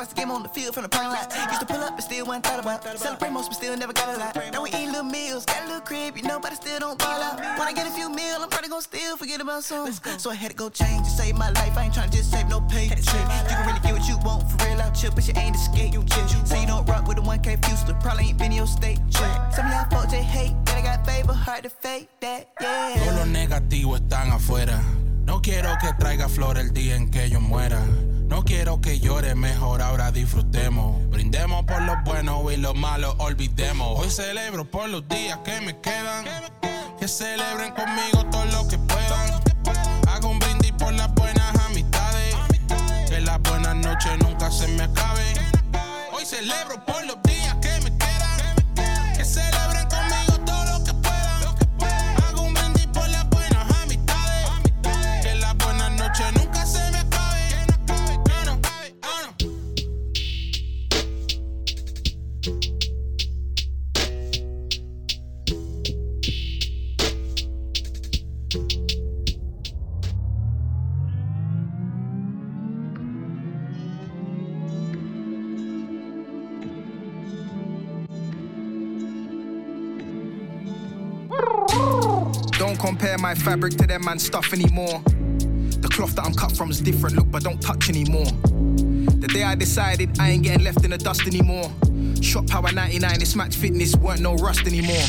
watch the game on the field from the parking lot. Used to pull up, and still wasn't thought about. Celebrate most, but still never got a lot. Now we eat little meals, got a little crib, you know, but I still don't ball out. When I get a few meals, I'm probably gon' still forget about some. So I had to go change to save my life. I ain't tryna just save no pay. Had to trip. You can really get what you want for real out chill, but you ain't escape. You chill. So you don't rock with the 1K future. Probably ain't been in your state. Check. Some of y'all folks they hate that I got favor, hard to fake that. Yeah. Todos los negativos están afuera. No quiero que traiga flor el día en que yo muera. No quiero que llore, mejor ahora disfrutemos. Brindemos por lo bueno y lo malo, olvidemos. Hoy celebro por los días que me quedan. Que celebren conmigo todo lo que puedan. Hago un brindis por las buenas amistades. Que las buenas noches nunca se me acaben. Hoy celebro por los compare my fabric to them man stuff anymore. The cloth that I'm cut from is different, look, but don't touch anymore. The day I decided I ain't getting left in the dust anymore. Shop power 99, this match fitness weren't no rust anymore.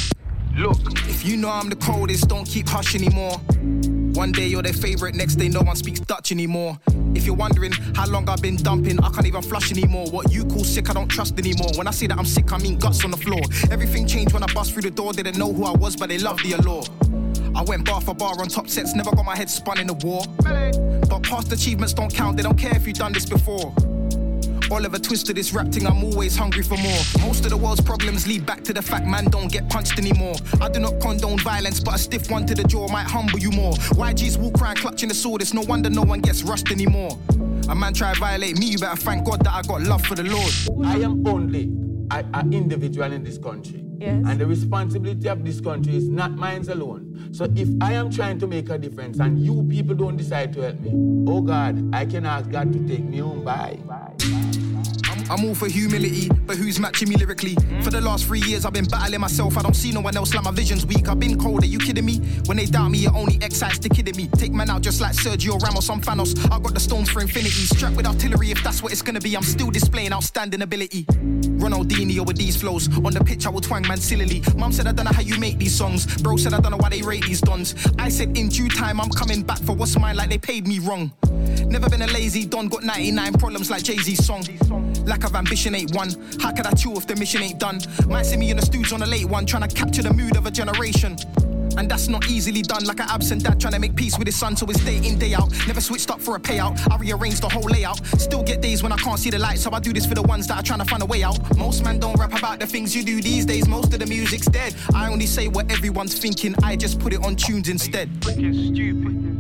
Look, if you know I'm the coldest, don't keep hush anymore. One day you're their favorite, next day no one speaks Dutch anymore. If you're wondering how long I've been dumping, I can't even flush anymore. What you call sick, I don't trust anymore. When I say that I'm sick, I mean guts on the floor. Everything changed when I bust through the door. Didn't know who I was, but they loved the allure. I went bar for bar on top sets, never got my head spun in the war. But past achievements don't count, they don't care if you've done this before. Oliver twisted this rap thing, I'm always hungry for more. Most of the world's problems lead back to the fact man don't get punched anymore. I do not condone violence, but a stiff one to the jaw might humble you more. YG's walk around clutching the sword, it's no wonder no one gets rushed anymore. A man try to violate me, you better thank God that I got love for the Lord. I am only an individual in this country. Yes. And the responsibility of this country is not mine alone. So if I am trying to make a difference and you people don't decide to help me, oh God, I can ask God to take me home. Bye. I'm all for humility, but who's matching me lyrically? For the last three years, I've been battling myself. I don't see no one else like my vision's weak. I've been cold, are you kidding me? When they doubt me, it only excites the kid me. Take man out just like Sergio Ramos on Thanos. I got the stones for infinity. Strapped with artillery, if that's what it's gonna be. I'm still displaying outstanding ability. Ronaldinho with these flows. On the pitch, I will twang man sillily. Mum said, I don't know how you make these songs. Bro said, I don't know why they rate these dons. I said, in due time, I'm coming back for what's mine, like they paid me wrong. Never been a lazy don, got 99 problems like Jay Z's song. Lack of ambition ain't one. How could I chill if the mission ain't done? Might see me in the studio on a late one, trying to capture the mood of a generation. And that's not easily done, like an absent dad trying to make peace with his son, so it's day in, day out. Never switched up for a payout. I rearranged the whole layout. Still get days when I can't see the light, so I do this for the ones that are trying to find a way out. Most men don't rap about the things you do these days, most of the music's dead. I only say what everyone's thinking, I just put it on tunes instead. Freaking stupid.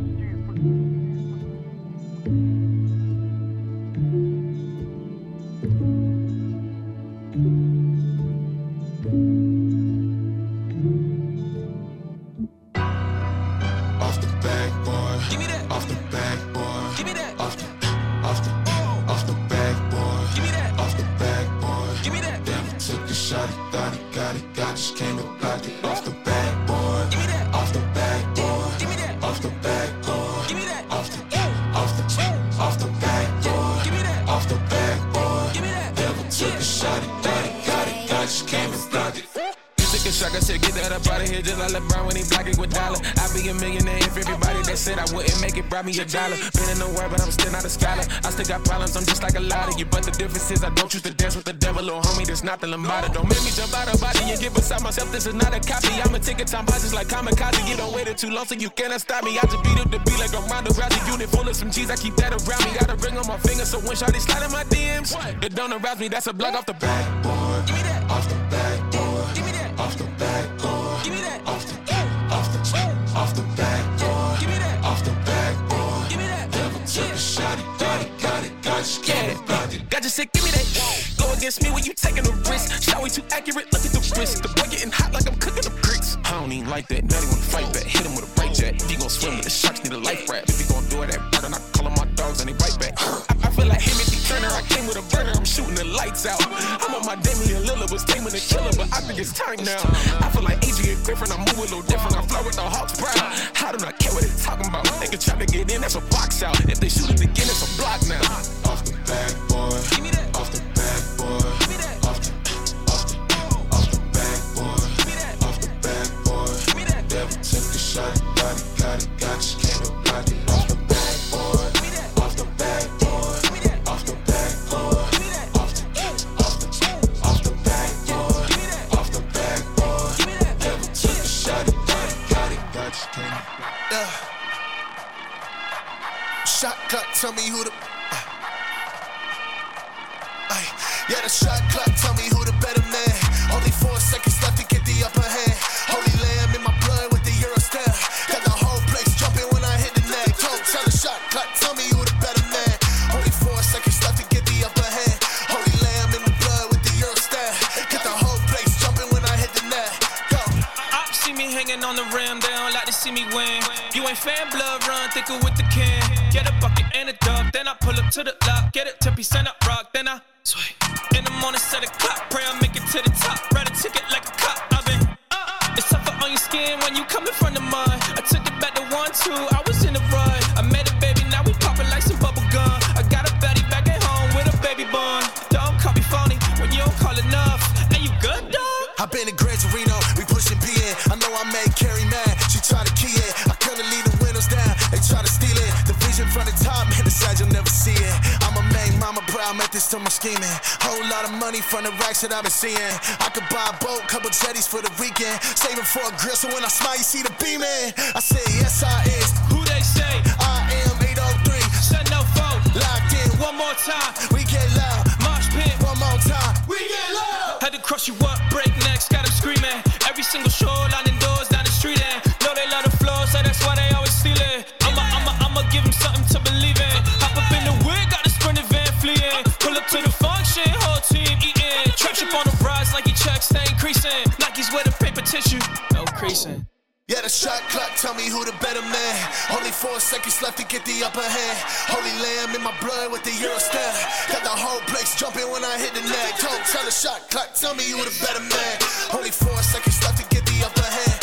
Wouldn't make it brought me a dollar. Been in the world, but I'm still not a scholar. I still got problems, I'm just like a lot of you. But the difference is I don't choose to dance with the devil, little homie, that's not the Lombardo. Don't make me jump out of body and get beside myself, this is not a copy. I'm a ticket time boss, just like kamikaze. You don't wait it too long, so you cannot stop me. I just beat up the beat like a Ronda Rousey unit full of some cheese. I keep that around me. Got a ring on my finger, so when shawty slide in my DMs, it don't arouse me. That's a block off the backboard. It. God just said, give me that. Go against me when you taking a risk. Shot way too accurate, look at the wrist. The boy getting hot like I'm cooking the bricks. I don't even like that. now Daddy wanna fight back. Hit him with a right jack. If he gon' swim with the sharks, need a life raft. If he gon' do it at burden, I call him my dogs and they bite back. I, I feel like Timothy Turner. I came with a burner. I'm shooting the lights out. I'm on my Damian Lillard was taming the killer, but I think it's time now. I feel like Adrian Griffin. I'm moving a little different. I flow with the Hawks proud. I do not care what they talking about. They can try to get in, that's a box out. If they shoot it money from the racks that I've been seeing. I could buy a boat, couple jetties for the weekend. Saving for a grill, so when I smile, you see the beaming. I say, yes, I is. Who they say? I am 803. Send no phone. Locked in. One more time. We get loud. March pit. One more time. We get loud. Had to cross you up, break necks, got them screaming. Every single show, Yeah, the shot clock tell me who the better man. Only four seconds left to get the upper hand. Holy lamb in my blood with the Euro stare. Got the whole place jumping when I hit the net. Don't tell the shot clock, tell me who the better man. Only four seconds left to get the upper hand.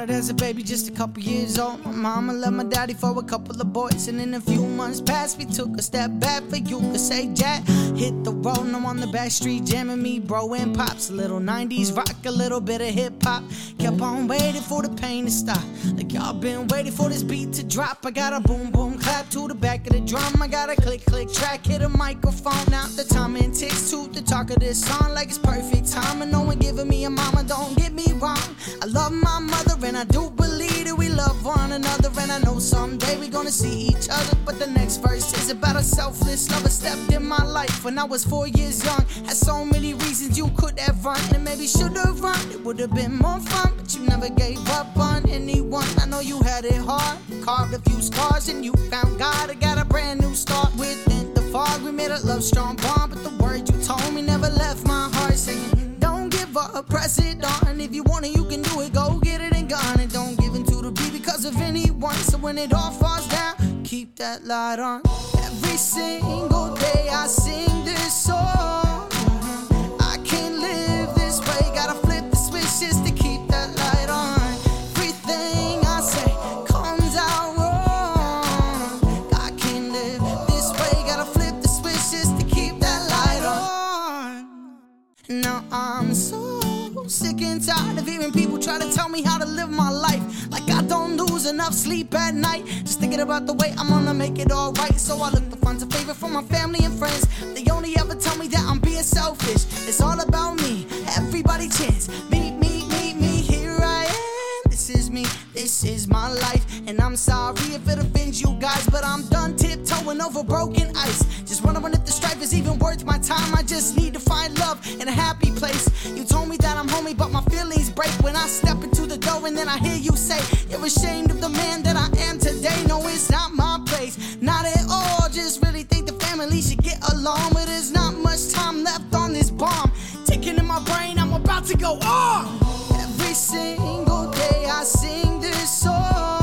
Started as a baby, just a couple years old. My mama left my daddy for a couple of boys, and in a few months past, we took a step back for you could say Jack. Hit the road, and I'm on the back street jamming me, bro, and pops. A little 90s rock, a little bit of hip hop. Kept on waiting for the pain to stop. Like y'all been waiting for this beat to drop. I got a boom boom clap to the back of the drum. I got a click click track, hit a microphone. Out the timing ticks to the talk of this song like it's perfect time. And no one giving me a mama, don't get me wrong. I love my mother and I do believe that we love one another. And I know someday we're gonna see each other. But the next verse is about a selfless lover stepped in my life when I was four years young. Had so many reasons you could have run and maybe should have run. It would have been more fun, but you never gave up on anyone. I know you had it hard, carved a few scars, and you found God. I got a brand new start within the fog. We made a love strong bond, but the word you told me never left my heart. Singing, don't give up, press it on. If you want it, you can do it. Go and don't give in to the beat because of anyone. So when it all falls down, keep that light on. Every single day I sing this song. Mhm. I can't live this way, gotta flip the to keep that light on. Everything I say comes out wrong. I can't live this way, gotta flip the to keep that light on. Now I'm so sick and tired of hearing people try to tell me how to live my life. Like I don't lose enough sleep at night. Just thinking about the way I'm gonna make it alright. So I look to find a favor from my family and friends. They only ever tell me that I'm being selfish. It's all about me. Everybody chance. This is my life. And I'm sorry if it offends you guys. But I'm done tiptoeing over broken ice. Just wondering if the strife is even worth my time. I just need to find love in a happy place. You told me that I'm homie, but my feelings break when I step into the door and then I hear you say, You're ashamed of the man that I am today. No, it's not my place. Not at all. Just really think the family should get along. But there's not much time left on this bomb. Ticking in my brain, I'm about to go off. Every single day I sing this song.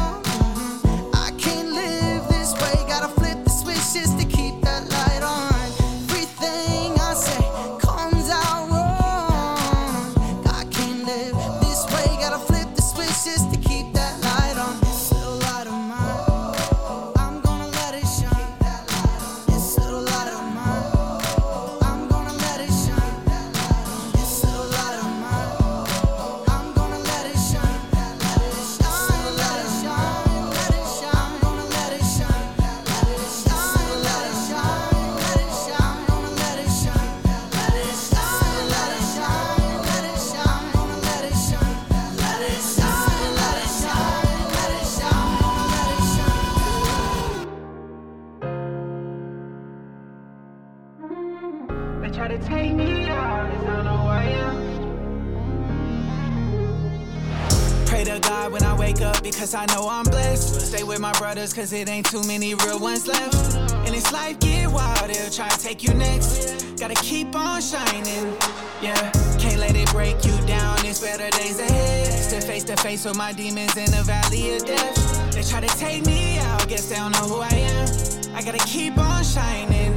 Cause it ain't too many real ones left. And this life get wild, it'll try to take you next. Gotta keep on shining, yeah. Can't let it break you down, it's better days ahead. Still face to face with my demons in the valley of death. They try to take me out, guess they don't know who I am. I gotta keep on shining,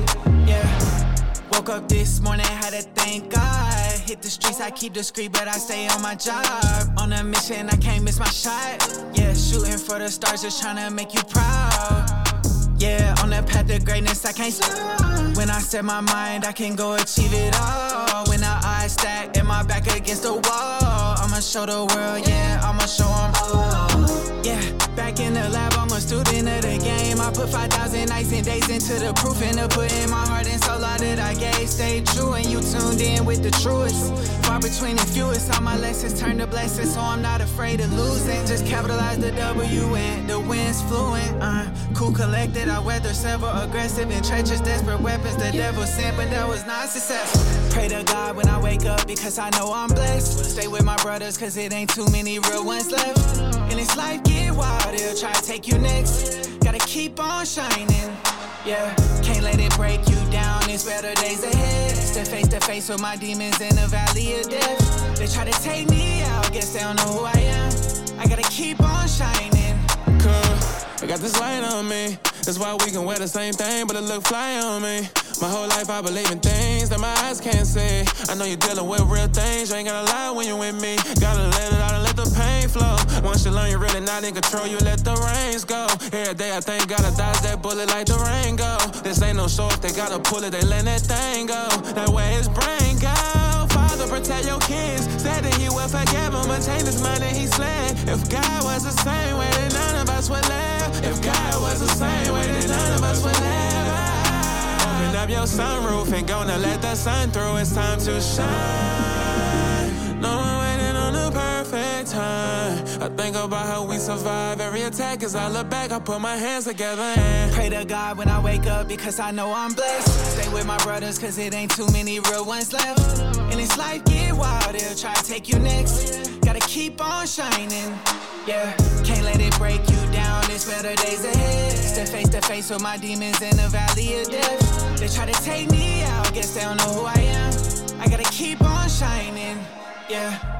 yeah. Woke up this morning, had to thank God. Hit the streets, I keep discreet, but I stay on my job. On a mission, I can't miss my shot. Yeah, shooting for the stars, just trying to make you proud. Yeah, on the path to greatness, I can't stop. When I set my mind, I can go achieve it all. When our eyes stack and my back against the wall, I'ma show the world, yeah, I'ma show 'em all. Yeah, back in the lab, I'm a student of the game. I put 5,000 nights and days into the proof and to put in my heart and soul all that I gave. Stay true and you tuned in with the truest. Far between the fewest, all my lessons turn to blessings, so I'm not afraid of losing. Just capitalize the W and the wind's fluent. Uh, cool collected, I weather several aggressive and treacherous, desperate weapons the devil sent, but that was not successful. Pray to God when I wake up because I know I'm blessed. Stay with my cause it ain't too many real ones left. And this life get wild, it'll try to take you next. Gotta keep on shining. Yeah, can't let it break you down. It's better days ahead. Still face to face with my demons in the valley of death. They try to take me out, guess they don't know who I am. I gotta keep on shining. Cause I got this light on me. That's why we can wear the same thing, but it look fly on me. My whole life I believe in things that my eyes can't see. I know you're dealing with real things. You ain't gotta lie when you with me. Gotta let it out and let the pain flow. Once you learn you're really not in control, you let the reins go. Every day I thank God I dodge that bullet like the rain go. This ain't no show they gotta pull it, they let that thing go. That way his brain go. Protect your kids. Said that he will forgive him, but take this money he slid. If God was the same way, then none of us would live. If God was the same way, then none of us would live. Open up your sunroof and gonna let the sun through. It's time to shine. No one waiting time. I think about how we survive every attack. As I look back, I put my hands together and Pray to God when I wake up because I know I'm blessed. Stay with my brothers cause it ain't too many real ones left. And this life get wild, they'll try to take you next. Gotta keep on shining. Yeah, can't let it break you down. It's better days ahead. Stay face to face with my demons in the valley of death. They try to take me out, guess they don't know who I am. I gotta keep on shining. Yeah.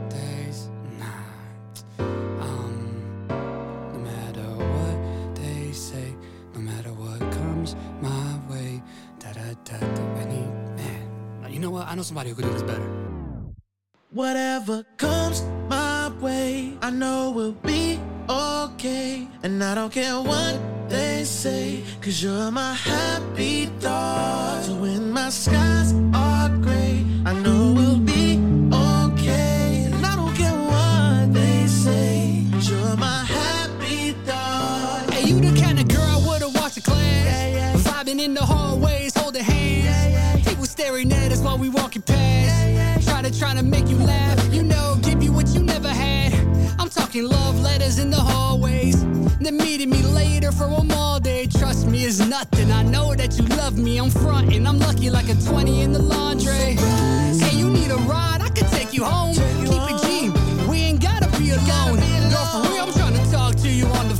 know what? I know somebody who could do this better. Whatever comes my way, I know we'll be okay. And I don't care what they say, cause you're my happy thought. So when my skies are gray, I know we'll be okay. And I don't care what they say, cause you're my happy thought. Hey, you the kind of girl I would've watched the class. Vibing in the hallways, past. Try to make you laugh. You know, give you what you never had. I'm talking love letters in the hallways. Then meeting me later for a mall day. Trust me, it's nothing. I know that you love me. I'm frontin'. I'm lucky like a 20 in the laundry. Hey, you need a ride? I can take you home. Keep it G. We ain't gotta be alone. Girl, for real, I'm trying to talk to you on the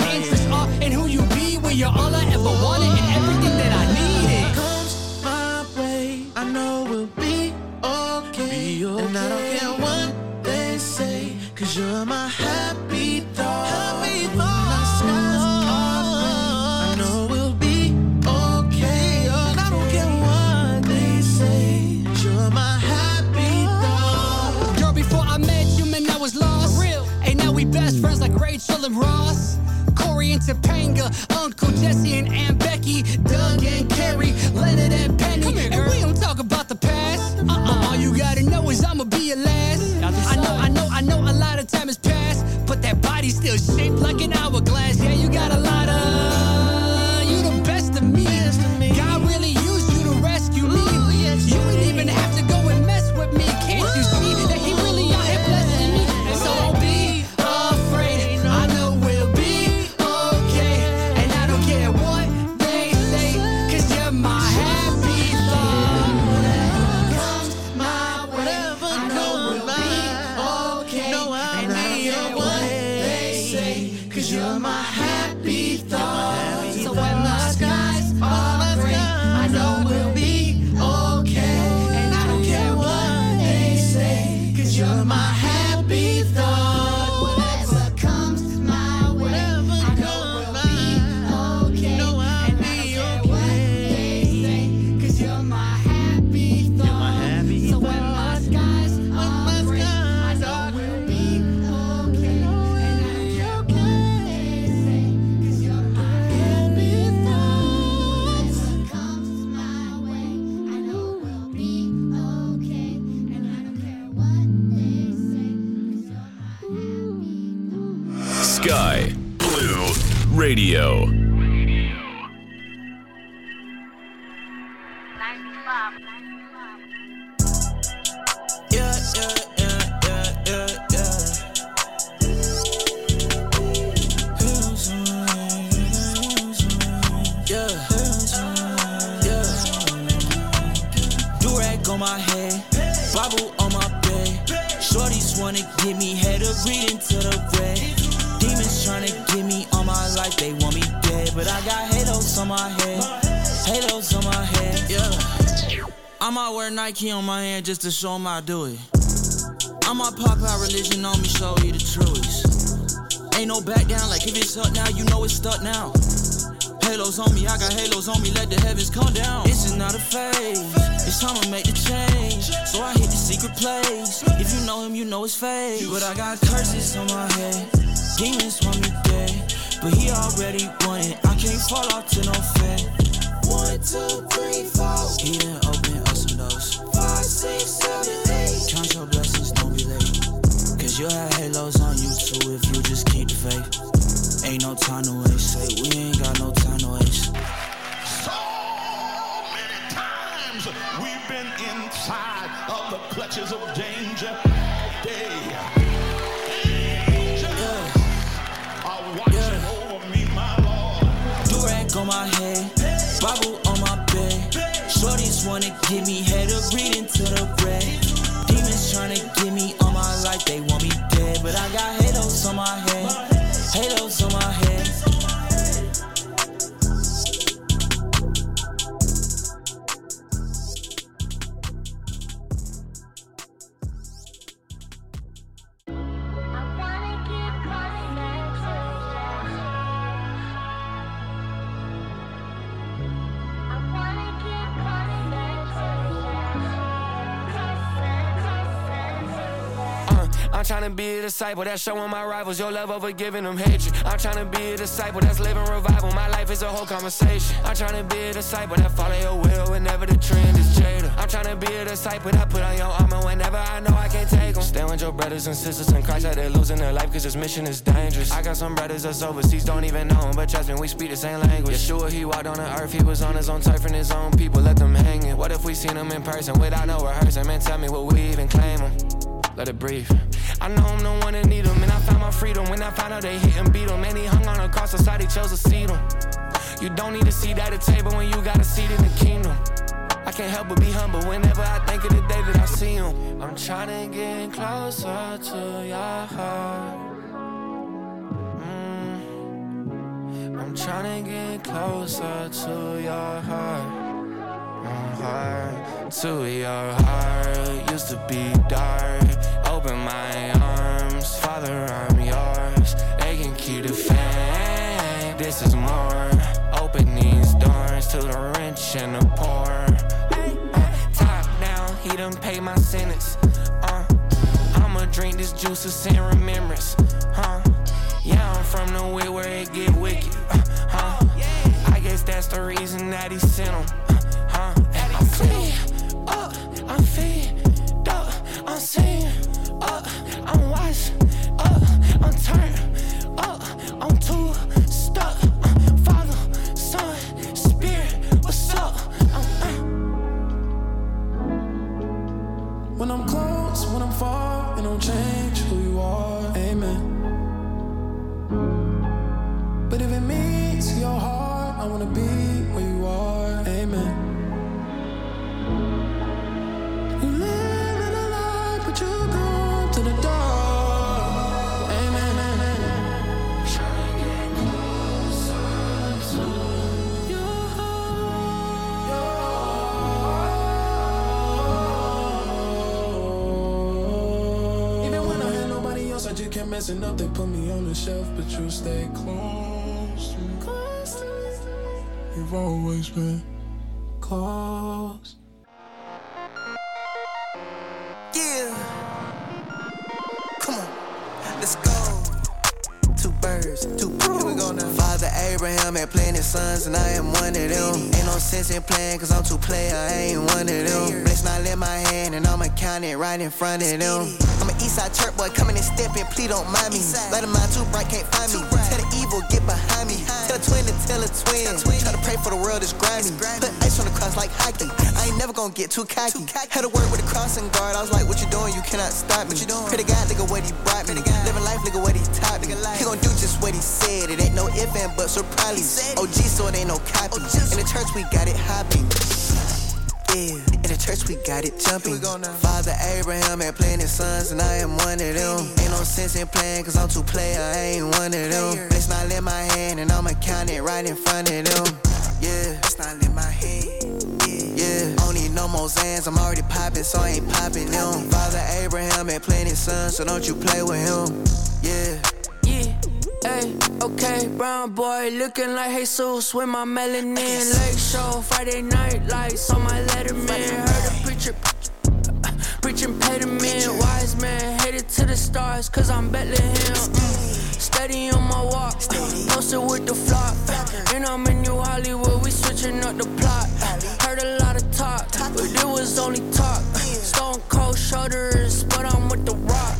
your interests are and who you be when you're all I ever wanted and everything that I needed. comes my way, I know we'll be okay. And I don't care what they say, cause you're my happy thought. Happy thought. My skies are I know we'll be okay. And I don't care what they say, 'cause you're my happy thought. Girl, before I met you, man, I was lost. real. Hey, now we best friends like Rachel and Ross. And Topanga, Uncle Jesse and Aunt Becky, Doug and Carrie, Leonard and Penny. and we don't talk about the past. Uh-uh. All you gotta know is I'ma be your last. I know, I know, I know a lot of time has passed, but that body's still shaped like an hourglass. Yeah, you got a lot Radio. I might wear Nike on my hand just to show 'em I do it. I'ma pop out religion on me, show you the truest. Ain't no back down, like if it's up now, you know it's stuck now. Halos on me, I got halos on me, let the heavens come down. This is not a phase, it's time to make the change. So I hit the secret place. If you know him, you know his fake. But I got curses on my head, demons want me dead. But he already won it, I can't fall off to no fed. One, two, three, four. He open Count your blessings, don't be late. Cause you'll have halos on you too if you just keep the faith. Ain't no time to waste. Say we ain't got no time to waste. times we've been inside of the clutches of danger. all day. Angels are watching over me, my Lord. Durag on my head, Bible on my bed. Shorties wanna give me head of reading to bread. Demons tryna get me disciple that's showing my rivals your love over giving them hatred. I'm tryna be a disciple that's living revival. My life is a whole conversation. I'm tryna be a disciple that follow your will whenever the trend is jaded. I'm tryna be a disciple that put on your armor whenever I know I can't take them. Stand with your brothers and sisters in Christ out there losing their life cause this mission is dangerous. I got some brothers that's overseas, don't even know him, but trust me, we speak the same language. Yeshua, he walked on the earth, he was on his own turf and his own people, let them hang it. What if we seen him in person without no rehearsing? Man, tell me, will we even claim him? Let it breathe. I know I'm the one that need him, and I found my freedom when I found out they hit and beat him. And he hung on a cross, he chose to seat him. You don't need a seat at the table when you got a seat in the kingdom. I can't help but be humble whenever I think of the day that I see him. I'm trying to get closer to your heart. Mm. I'm trying to get closer to your heart. Heart to your heart used to be dark. Open my arms, Father, I'm yours. They can keep the faith. This is more. Open these doors to the rich and the poor. Uh, top down, he done paid my sentence. Uh, I'ma drink this juice to in remembrance. Huh? Yeah, I'm from the way where it get wicked. Uh, huh? I guess that's the reason that he sent him. Huh? I'm free, up, I'm fed up, I'm seeing up, I'm watching up, I'm turned up, I'm too stuck. Uh, Father, Son, Spirit, what's up? When I'm close, when I'm far, it don't change who you are. Amen. But if it meets your heart, I wanna be messing up. They put me on the shelf, but you stay close. You've always been close. Abraham had plenty sons, and I am one of them. Ain't no sense in playing, cause I'm too player, I ain't one of them. Bless not let my hand, and I'ma count it right in front of them. I'm an Eastside church boy, coming and stepping, please don't mind me. Let a mind too bright, can't find me. Tell the evil, get behind. Tell a twin to tell a twin. Try to pray for the world, it's grimy. Put ice on the cross like hockey. I ain't never gonna get too cocky. Had to work with a crossing guard, I was like, what you doing? You cannot stop me. Pray to God, nigga, what he brought me. Living life, nigga, what he taught me. He gon' do just what he said. It ain't no if and buts or probably. OG, so it ain't no copy. In the church, we got it hopping. Yeah, in the church we got it jumping. Father Abraham had plenty sons, and I am one of them. Ain't no sense in playing, cause I'm too player, I ain't one of them. Let's not let my hand, and I'ma count it right in front of them. Yeah, let's not let my hand. Yeah, yeah. Don't need no more Zans, I'm already popping, so I ain't popping them. Father Abraham had plenty sons, so don't you play with him. Yeah. Hey, okay, brown boy looking like Jesus with my melanin. Late show, Friday night lights on my letterman. Heard a preacher preaching pediment. Wise man headed to the stars, cause I'm Bethlehem. Mm. Steady on my walk, posted with the flock. And I'm in New Hollywood, we switching up the plot. Heard a lot of talk, but it was only talk. Stone cold shoulders, but I'm with the rock.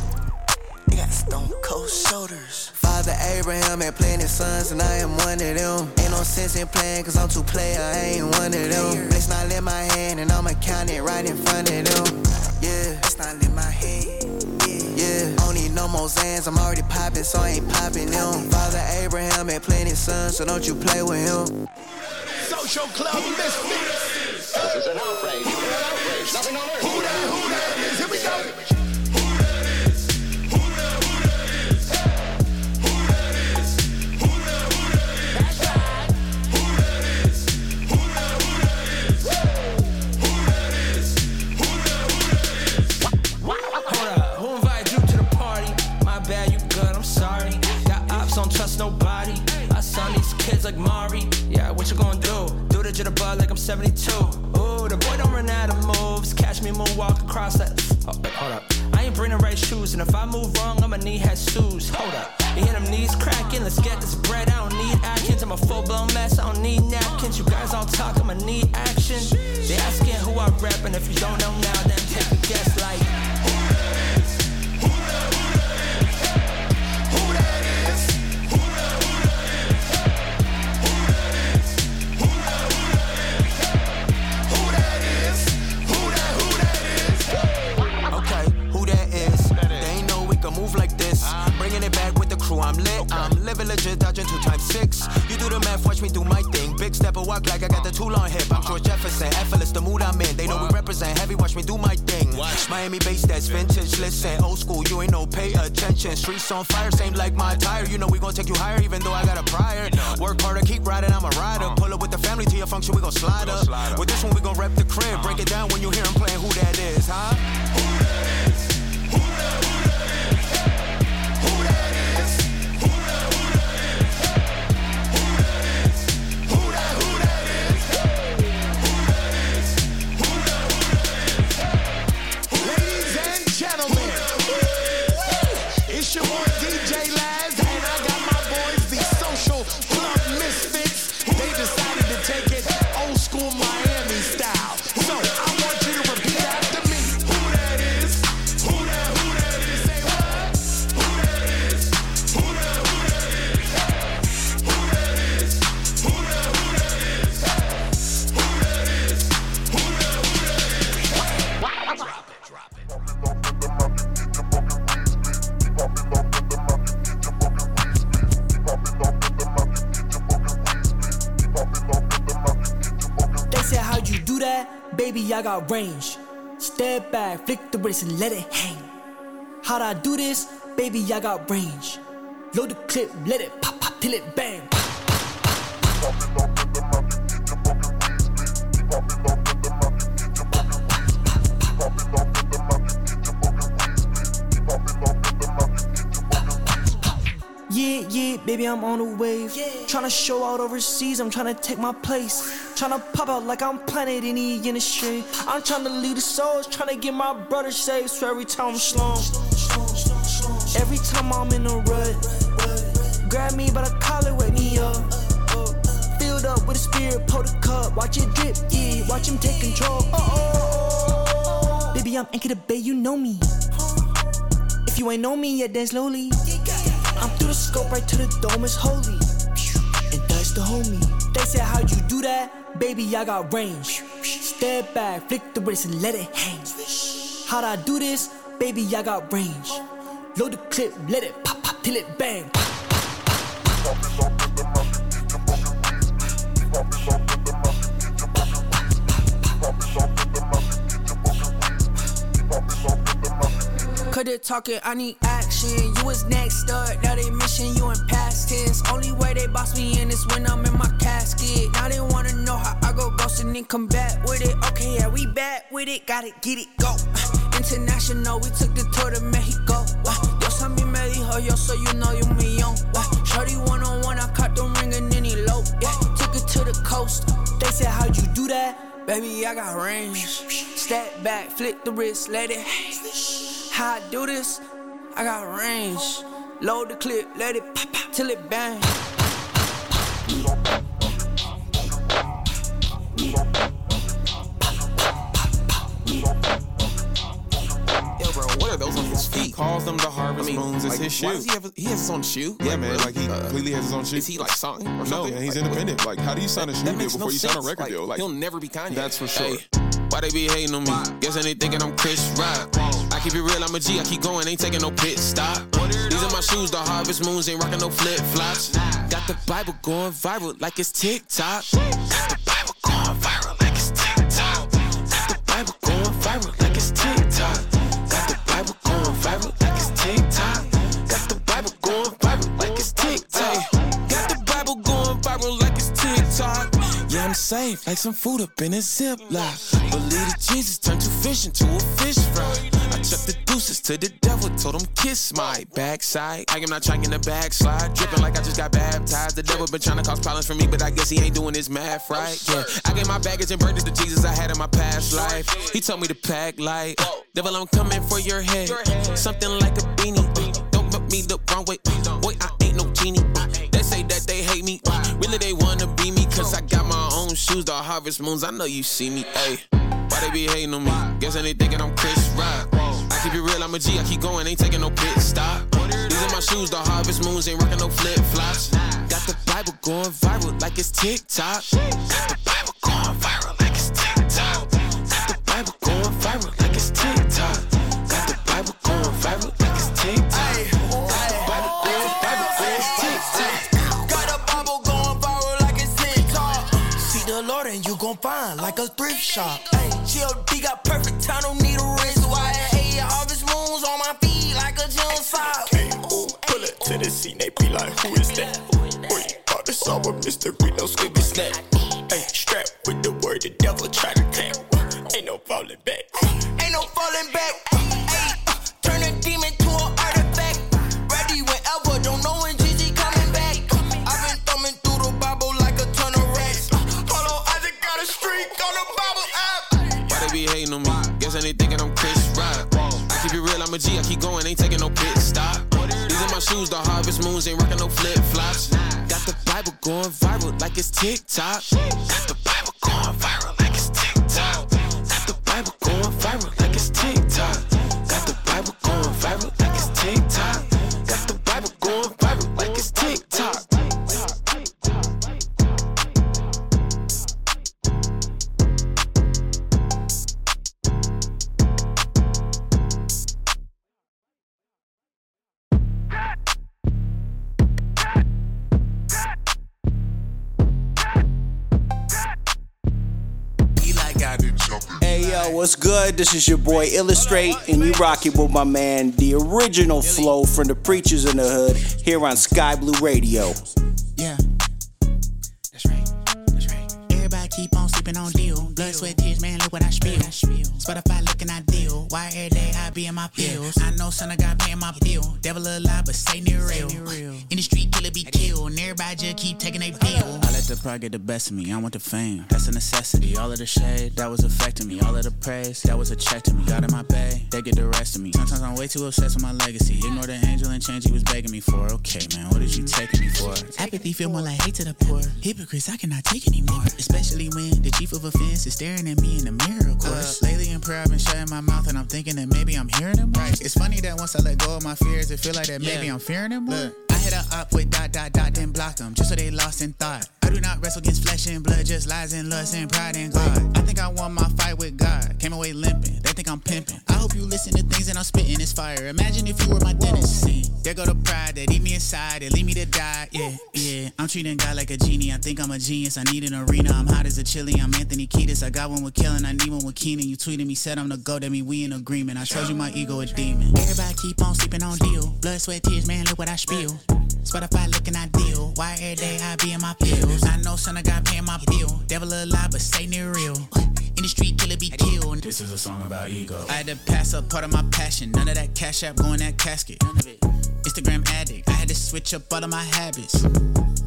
They got stone cold shoulders. Father Abraham had plenty sons, and I am one of them. Ain't no sense in playing, cause I'm too player, I ain't one of them. Let's not let my hand, and I'ma count it right in front of them. Yeah, let's not let my hand. Yeah, yeah. Only no more Zans, I'm already popping, so I ain't popping them. Father Abraham had plenty sons, so don't you play with him. Social club misfits. This is an outrage. An outrage. Nothing on earth. Who that? Who like Mari. Yeah, what you gonna do? Do the jitterbug like I'm 72. Ooh, the boy don't run out of moves. Catch me moonwalk across that. Oh, wait, hold up. I ain't bring the right shoes, and if I move wrong, I'ma Jesus. Hold up. You hear them knees cracking? Let's get this bread. I don't need Atkins. I'm a full blown mess. I don't need napkins. You guys all talk, I'ma need action. They asking who I rep, and if you don't know now, then take a guess like. Living legit, dodging two times six. You do the math, watch me do my thing. Big step of walk like I got the tool on hip. I'm George Jefferson, effortless, the mood I'm in. They know we represent heavy, watch me do my thing. Miami bass, that's vintage. Listen, old school, you ain't no pay attention. Streets on fire, same like my attire. You know we gon' take you higher, even though I got a prior. Work harder, keep riding, I'm a rider. Pull up with the family to your function, we gon' slide up. With this one, we gon' rep the crib. Break it down when you hear him playing who that is, huh? It's your got range. Step back, flick the wrist, and let it hang. How'd I do this? Baby, I got range. Load the clip, let it pop, pop, till it bang. Yeah, yeah, baby, I'm on the wave. Tryna show out overseas, I'm tryna take my place. Tryna pop out like I'm planted in the industry. I'm tryna lead the souls, tryna get my brother saved. So every time I'm slow, every time I'm in a rut, grab me by the collar, wake me up. Filled up with a spirit, pour the cup, watch it drip, yeah, watch him take control. Oh, baby, I'm Anchor the Bay, you know me. If you ain't know me yet, then slowly. I'm through the scope right to the dome, it's holy. And that's the homie. They said, How'd you do that? Baby, I got range. Step back, flick the wrist and let it hang. How'd I do this? Baby, I got range. Load the clip, let it pop, pop, till it bang. Cut it talking, I need action. You was next up, now they mission you in past tense. Only way they boss me in is when I'm in my casket. Now they wanna know how I go ghosting and come back with it. Okay, yeah, we back with it, gotta get it, go. International, we took the tour to Mexico. Uh, yo, mí me dijo yo, so you know you millón. Uh, Shorty one on one, I caught the ring and then he low. Yeah, took it to the coast. They said, How'd you do that? Baby, I got range. Step back, flick the wrist, let it. How I do this? I got range. Load the clip, let it pop, pop till it bang. Yo, bro, what are those on his feet? Calls them the harvest moons. It's like, his shoe. why Does he have? He has his own shoe. Yeah, man. Like he uh, completely has his own shit. Is he like signed or No, something? and he's Like, independent. Like, how do you sign a shoe deal before no you sign a record Like, deal? Like, he'll never be Kanye. That's for sure. Hey, why they be hating on me? Guess they thinking I'm Chris Rock. I keep it real, I'm a G, I keep going, ain't taking no pit stop. These are my shoes, the harvest moons, ain't rocking no flip flops. Got the Bible going viral like it's TikTok. Got the Bible going viral safe, like some food up in a Ziploc. Believe that Jesus turned two fish into a fish fry. I chucked the deuces to the devil, told him kiss my backside. I am not trying to backslide, dripping like I just got baptized. The devil been trying to cause problems for me, but I guess he ain't doing his math right. Yeah, I gave my baggage and burned it to Jesus I had in my past life. He told me to pack light. Devil, I'm coming for your head. Something like a beanie. Don't rub me the wrong way. Boy, I shoes, the harvest moons. I know you see me. Ayy. Why they be hating on me? Guess they thinking I'm Chris Rock. I keep it real, I'm a G, I keep going, ain't taking no pit stop. These are my shoes, the harvest moons, ain't rocking no flip flops. Got the Bible going viral like it's TikTok. Got the thrift shop. Hey, GLD got perfect time, don't need a wrist. Why hey, all harvest moons on my feet like a June sock. Ooh, pull it to the scene, they be like, who is that? Boy, thought this all a mystery, no skippy snap. I keep going, ain't taking no pit stop. These are my shoes, the harvest moons, ain't rocking no flip flops. Got the Bible going viral like it's TikTok. Got the Bible going viral what's good? This is your boy Illustrate, and you rocking with my man, the original flow from the Preachers in the Hood, here on Sky Blue Radio. Yeah. That's right. That's right. Everybody keep on sleeping on deal. Blood, sweat, what I spill. Spotify looking ideal. Why every day I be in my feels? I know son, I got paying my bill. Devil alive, but say near real. In the street, killer be killed. And everybody just keep taking a pill. I let the pride get the best of me. I want the fame. That's a necessity. All of the shade that was affecting me. All of the praise that was a check to me. Got in my bay, they get the rest of me. Sometimes I'm way too obsessed with my legacy. Ignore the angel and change he was begging me for. Okay, man, what is you taking me for? Apathy feel more like hate to the poor. Hypocrites, I cannot take anymore. Especially when the chief of offense is staring at me in the mirror, of uh, course. lately in prayer, I've been shutting my mouth and I'm thinking that maybe I'm hearing him right. It's funny that once I let go of my fears, it feel like that maybe I'm fearing him more. I hit her up with dot dot dot, then block them just so they lost in thought. I do not wrestle against flesh and blood, just lies and lust and pride and God. I think I won my fight with God. Came away limping. They think I'm pimping. I hope you listen to things that I'm spitting. It's fire. Imagine if you were my dentist. See, there go the pride that eat me inside. They leave me to die. Yeah, yeah. I'm treating God like a genie. I think I'm a genius. I need an arena. I'm hot as a chili. I'm Anthony Kiedis. I got one with Killing. I need one with Keenan. You tweeted me, said I'm the go. That mean we in agreement. I told you my ego a demon. Everybody keep on sleeping on deal. Blood, sweat, tears, man. Look what I spill. Spotify looking ideal. Why every day I be in my pills? I know son, I got paying my bill. Devil alive, but say near real. In the street, killer be killed. This is a song about ego. I had to pass up part of my passion. None of that cash app going that casket. Instagram addict. I had to switch up all of my habits.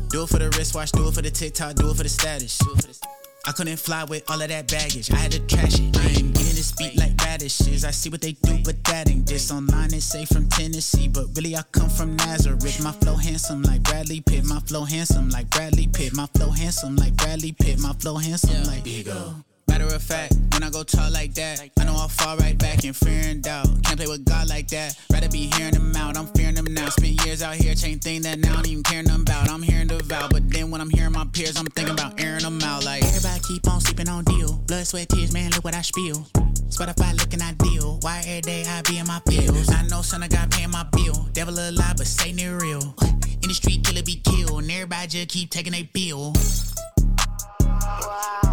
Do it for the wristwatch, do it for the TikTok, do it for the status. I couldn't fly with all of that baggage. I had to trash it. I ain't getting this beat like radishes. I see what they do, but that ain't this. Online they say from Tennessee, but really I come from Nazareth. My flow handsome like Bradley Pitt. My flow handsome like Bradley Pitt. My flow handsome like Bradley Pitt. My flow handsome like ego. Matter of fact, when I go talk like that, I know I'll fall right back in fear and doubt. Can't play with God like that. Rather be hearing him out. I'm fearing him now. Spent years out here, chain thing that now I don't even care nothing about. I'm hearing the vow, but then when I'm hearing my peers, I'm thinking about airing them out. Like everybody keep on sleeping on deal. Blood, sweat, tears, man, look what I spill. Spotify looking ideal. Why every day I be in my pills. I know son, I got paying my bill. Devil alive, but Satan it real. In the street, killer be killed, and everybody just keep taking a bill. Wow,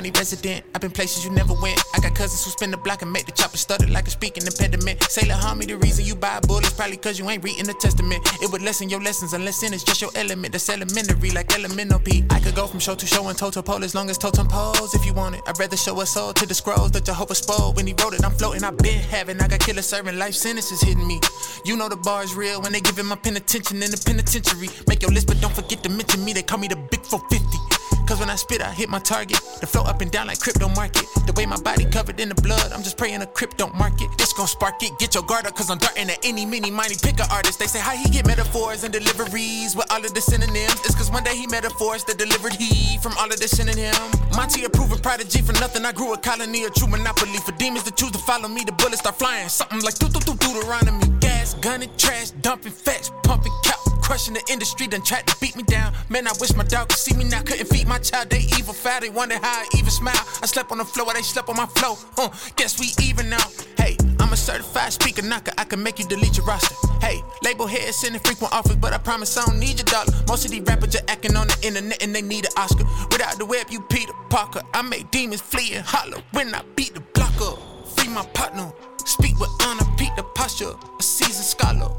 County resident. I've been places you never went. I got cousins who spin the block and make the chopper stutter like a speaking impediment. Say, la homie, the reason you buy bullets probably cause you ain't reading the testament. It would lessen your lessons unless sin is just your element. That's elementary, like elemental P. I could go from show to show and toe to pole as long as totem poles if you want it. I'd rather show a soul to the scrolls that Jehovah spoke. When he wrote it, I'm floating, I've been having. I got killer serving life sentences hitting me. You know the bar's real when they giving my pen attention in the penitentiary. Make your list, but don't forget to mention me. They call me the Big 450. Cause when I spit, I hit my target. The flow up and down like crypto market. The way my body covered in the blood, I'm just praying a crypto market. This gon' spark it. Get your guard up, cause I'm darting at any, mini, miny picker artist. They say how he get metaphors and deliveries with all of the synonyms. It's cause one day he metaphors that delivered he from all of the synonym. Monty approving prodigy for nothing. I grew a colony, a true monopoly. For demons to choose to follow me, the bullets start flying. Something like doo doo doo Deuteronomy. Gas, gunning, trash, dumping facts, pumping cow. Crushing the industry, done tried to beat me down. Man, I wish my dog could see me now. Couldn't feed my child, they evil foul. They wonder how I even smile. I slept on the floor, they slept on my flow. Huh, guess we even now. Hey, I'm a certified speaker knocker. I can make you delete your roster. Hey, label head sending frequent offers, but I promise I don't need your dollar. Most of these rappers just acting on the internet and they need an Oscar. Without the web, you Peter Parker. I make demons flee and holler when I beat the block up. Free my partner. Speak with honor, peak the posture. A seasoned scholar.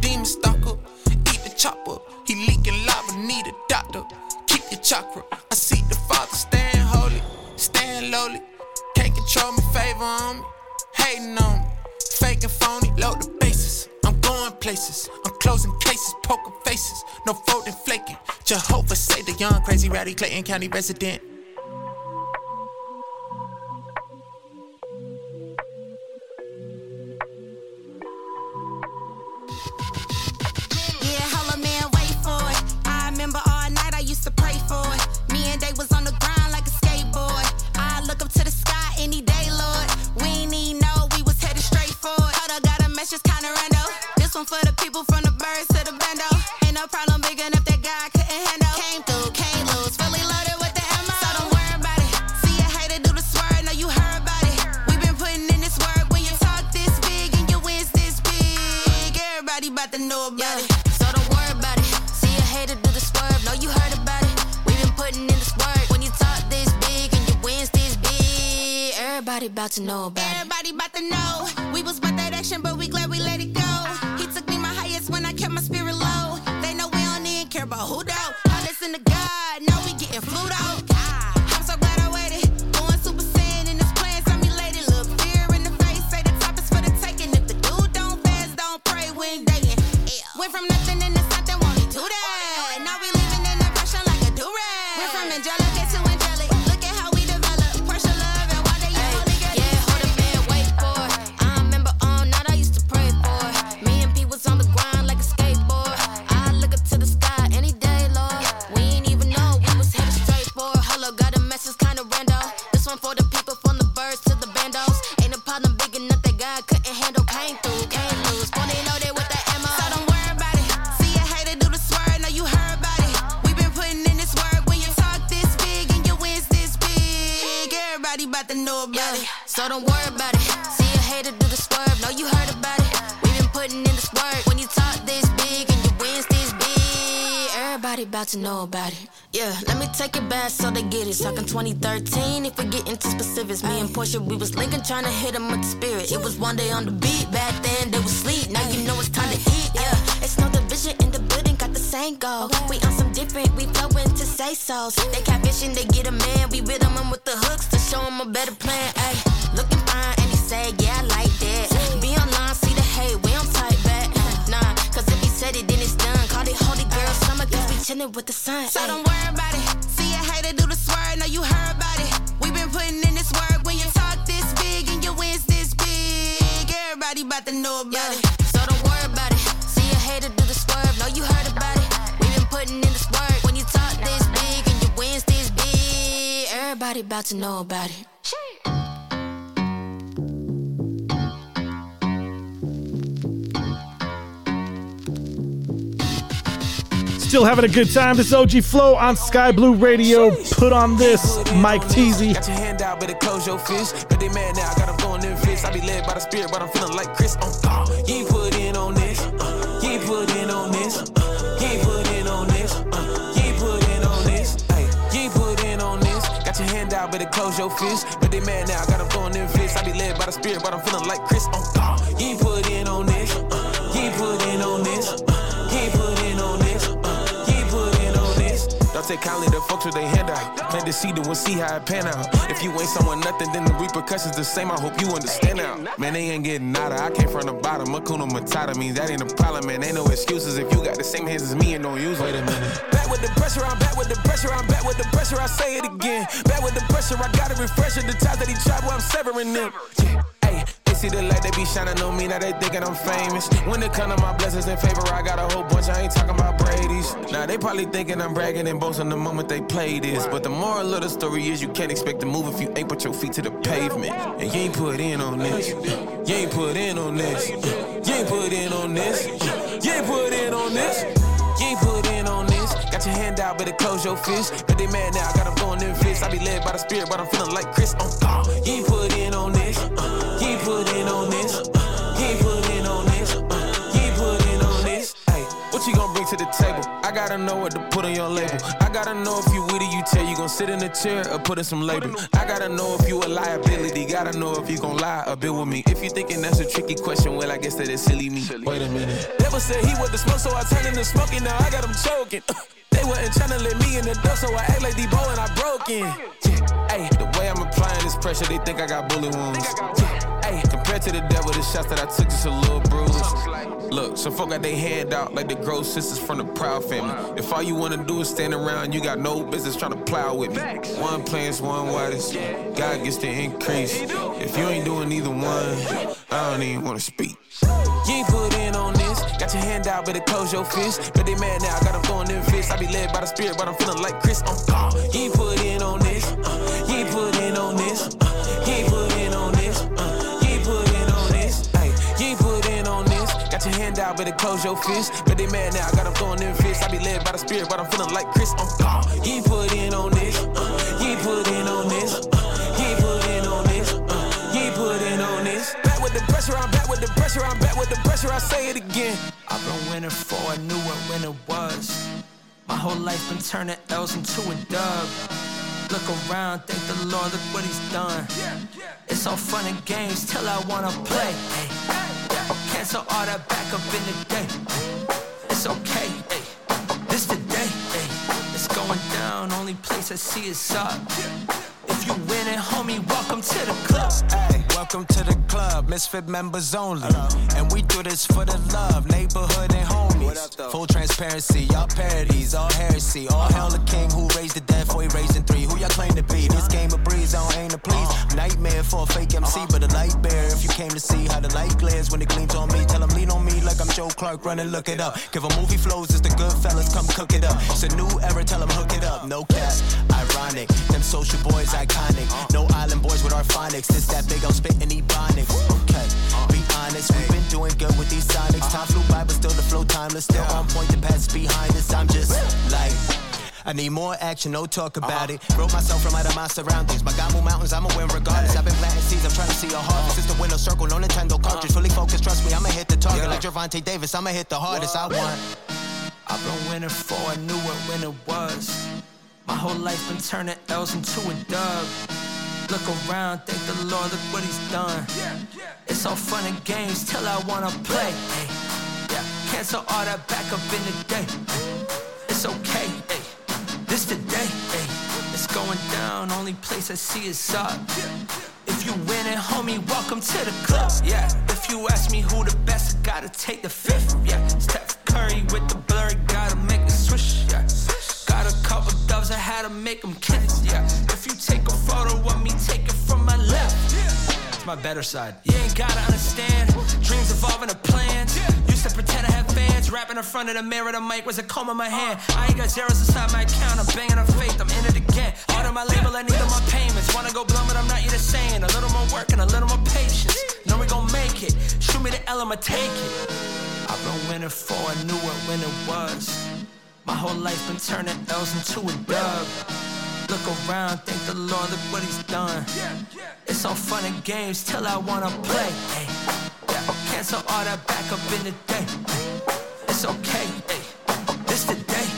Demon stalker. Eat the chopper. He leaking lava, need a doctor. Keep your chakra. I see the father stand holy, stand lowly. Can't control me, favor on me, hating on me. Fake and phony, load the bases. I'm going places, I'm closing cases, poker faces, no folding, flaking. Jehovah say the young, crazy, rowdy Clayton County resident. Got kinda rando. This one for the people from the birds to the bando. Ain't no problem big enough that God couldn't handle. Came through, can't lose, fully loaded with the ammo. So don't worry about it. See a hater do the swerve, know you heard about it. We been putting in this work when you talk this big and your wins this big. Everybody about to know about it. Everybody about to know about it. Everybody about to know. We was about that action, but we glad we let it go. He took me my highest when I kept my spirit low. They know we don't even care about who though. I listen to God, now we getting flued out. to know about it. Yeah, let me take it back so they get it. Talking 2013, if we get into specifics. Me and Portia, we was linking, trying to hit them with the spirit. It was one day on the beat, back then they was sleep. Now you know it's time to eat, yeah. It's no division in the building, got the same goal. We on some different, we flowing to say so. They got vision, they get a man. We rhythm them with the hooks to show them a better plan, ayy. Looking fine, and he say, yeah, I like that. Be online, see the hate ready, then it's done. Call it holy girl summer, cause we chillin' with the sun. So don't worry about it. See a hater do the swerve, know you heard about it. We been putting in this work when you talk this big and your wins this big. Everybody about to know about yeah. it. So don't worry about it. See a hater do the swerve, know you heard about it. We been putting in this work when you talk this big and your wins this big. Everybody about to know about it. Shit. Still having a good time. This is OG Flow on Sky Blue Radio. Put on this, Mike Teezy. Got your hand out, better close your fist. But they mad now, I got them. I be led by the spirit, but I'm feeling like Chris on. You ain't put in on this. Uh, you ain't put in on this. Uh, you ain't put in on this. Uh, you ain't put in on this. You ain't put in on this. Got your hand out, better close your fist. But they mad now, I got them. I be led by the spirit, but I'm feeling like Chris on God. Don't take kindly to folks with they hand out. Plant the seed and we'll see how it pan out. If you ain't someone nothing, then the repercussions the same. I hope you understand now. Man, they ain't getting nada. I came from the bottom. Makuna Matata means that ain't a problem, man. Ain't no excuses if you got the same hands as me and don't use them. Wait a minute. Back with the pressure, I'm back with the pressure, I'm back with the pressure. I say it again. Back with the pressure, I got to refresh it. The times that he tried, well, I'm severing them. Yeah. Hey, see the light, they be shining on me, now they thinking I'm famous. When it come to my blessings and favor, I got a whole bunch, I ain't talking about Brady's. Now they probably thinking I'm bragging and boasting the moment they play this. But the moral of the story is you can't expect to move if you ain't put your feet to the pavement. And you ain't put in on this. You ain't put in on this. You ain't put in on this. You ain't put in on this. You ain't put in on this. Got your hand out, better close your fist. But they mad now, I got them going in fists. I be led by the spirit, but I'm feeling like Chris on God. You ain't put in on this. Uh, put in on this. Uh, you ain't put in on this. Uh, you ain't put in on this. Hey, what you gonna bring to the table? I gotta know what to put on your label. I gotta know if you witty, you tell you gon' sit in a chair or put in some labor. I gotta know if you a liability. Gotta know if you gon' lie or build with me. If you thinking that's a tricky question, well, I guess that is silly me. Wait a minute. Never said he was the smoke, so I turned into smoking. Now I got him choking. They wasn't tryna let me in the door, so I act like Debo and I broke in. Yeah. Hey, the way I'm applying this pressure, they think I got bullet wounds. Yeah. Hey, compared to the devil, the shots that I took just a little bruise. Look, some folk got their hand out like the gross sisters from the proud family. If all you wanna do is stand around, you got no business trying to plow with me. One plants, one widest. God gets the increase. If you ain't doing either one, I don't even wanna speak. You ain't put in on this. Got your hand out, better close your fist. But they mad now, I got them going in fists. I be led by the spirit, but I'm feeling like Chris I'm God. You ain't put in on this. Uh, Got your hand out, better close your fist. But they mad now, I got them going in fists. I be led by the spirit, but I'm feeling like Chris on God. You ain't put in on this. Uh, you ain't put in on this. Uh, you ain't put in on this. Uh, you ain't put in on this. Back with the pressure, I'm back with the pressure, I'm back with the pressure. I say it again. I've been winning for, I knew it when it was. My whole life been turning L's into a dub. Look around, thank the Lord, look what he's done. It's all fun and games till I wanna play. Cancel all that back up in the day. It's okay, hey. This the day, hey. It's going down, only place I see is up. If you winning, homie, welcome to the club. Hey, welcome to the club, misfit members only. And we do this for the love, neighborhood and homies. Full transparency, y'all parodies, all heresy. All hell the king who raised the dead for he raised in three. Who y'all claim to be? This game of breeze, I don't aim to please. Nightmare for a fake MC, but a light bearer. If you came to see how the light glares when it gleams on me, tell him lean on me like I'm Joe Clark, running, look it up. Give a movie flows, it's the good fellas, come cook it up. It's a new era, tell him hook it up. No cap, ironic. Them social boys iconic. No island boys with our phonics. This that big old spit and ebonic. Okay, be honest, we've been doing good with these sonics. Time flew by, but still the flow timeless. Still on point, the past behind us. I'm just like. I need more action, no talk about it. Wrote myself from out of my surroundings. My God move mountains, I'ma win regardless. I've been planting seeds, I'm trying to see a harvest. It's the window circle, no Nintendo cartridge. Fully focused, trust me, I'ma hit the target. Like Gervonta Davis, I'ma hit the hardest I want. I've been winning for, I knew it when it was. My whole life been turning L's into a dub. Look around, thank the Lord, look what he's done. It's all fun and games till I wanna play. Ay, yeah, cancel all that back up in the day. It's okay, ay, this the day. ay. It's going down, only place I see is up. If you winning, homie, welcome to the club. Yeah, if you ask me who the best, I gotta take the fifth. Yeah, Steph Curry with the blur, gotta make the swish gloves, I had to make them kiss. Yeah, if you take a photo of me, take it from my left. Yeah. It's my better side. You ain't gotta understand. Dreams evolving to plans. Used to pretend I had fans. Rapping in front of the mirror, the mic was a comb in my hand. I ain't got zeros inside my account. I'm banging on faith, I'm in it again. Order my label, I need all my payments. Wanna go blow, but I'm not yet a saying. A little more work and a little more patience. Know we gon' make it. Shoot me the L, I'ma take it. I've been winning for, I knew what winning was. My whole life been turning L's into a dub. Look around, thank the Lord, look what he's done. It's all fun and games till I wanna play. I'll cancel all that back up in the day. It's okay, this the day.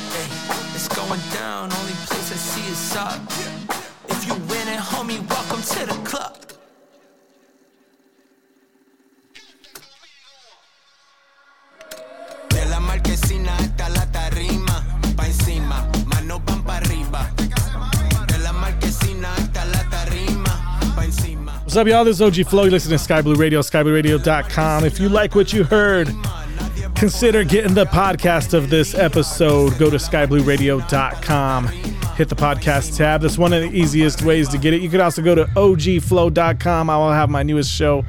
It's going down, only place I see is up. If you win it, homie, welcome to the club. What's up, y'all? This is OG Flow. You listen to Sky Blue Radio, skyblueradio.com. If you like what you heard, consider getting the podcast of this episode. Go to skyblueradio.com. Hit the podcast tab. That's one of the easiest ways to get it. You could also go to ogflow.com. I will have my newest show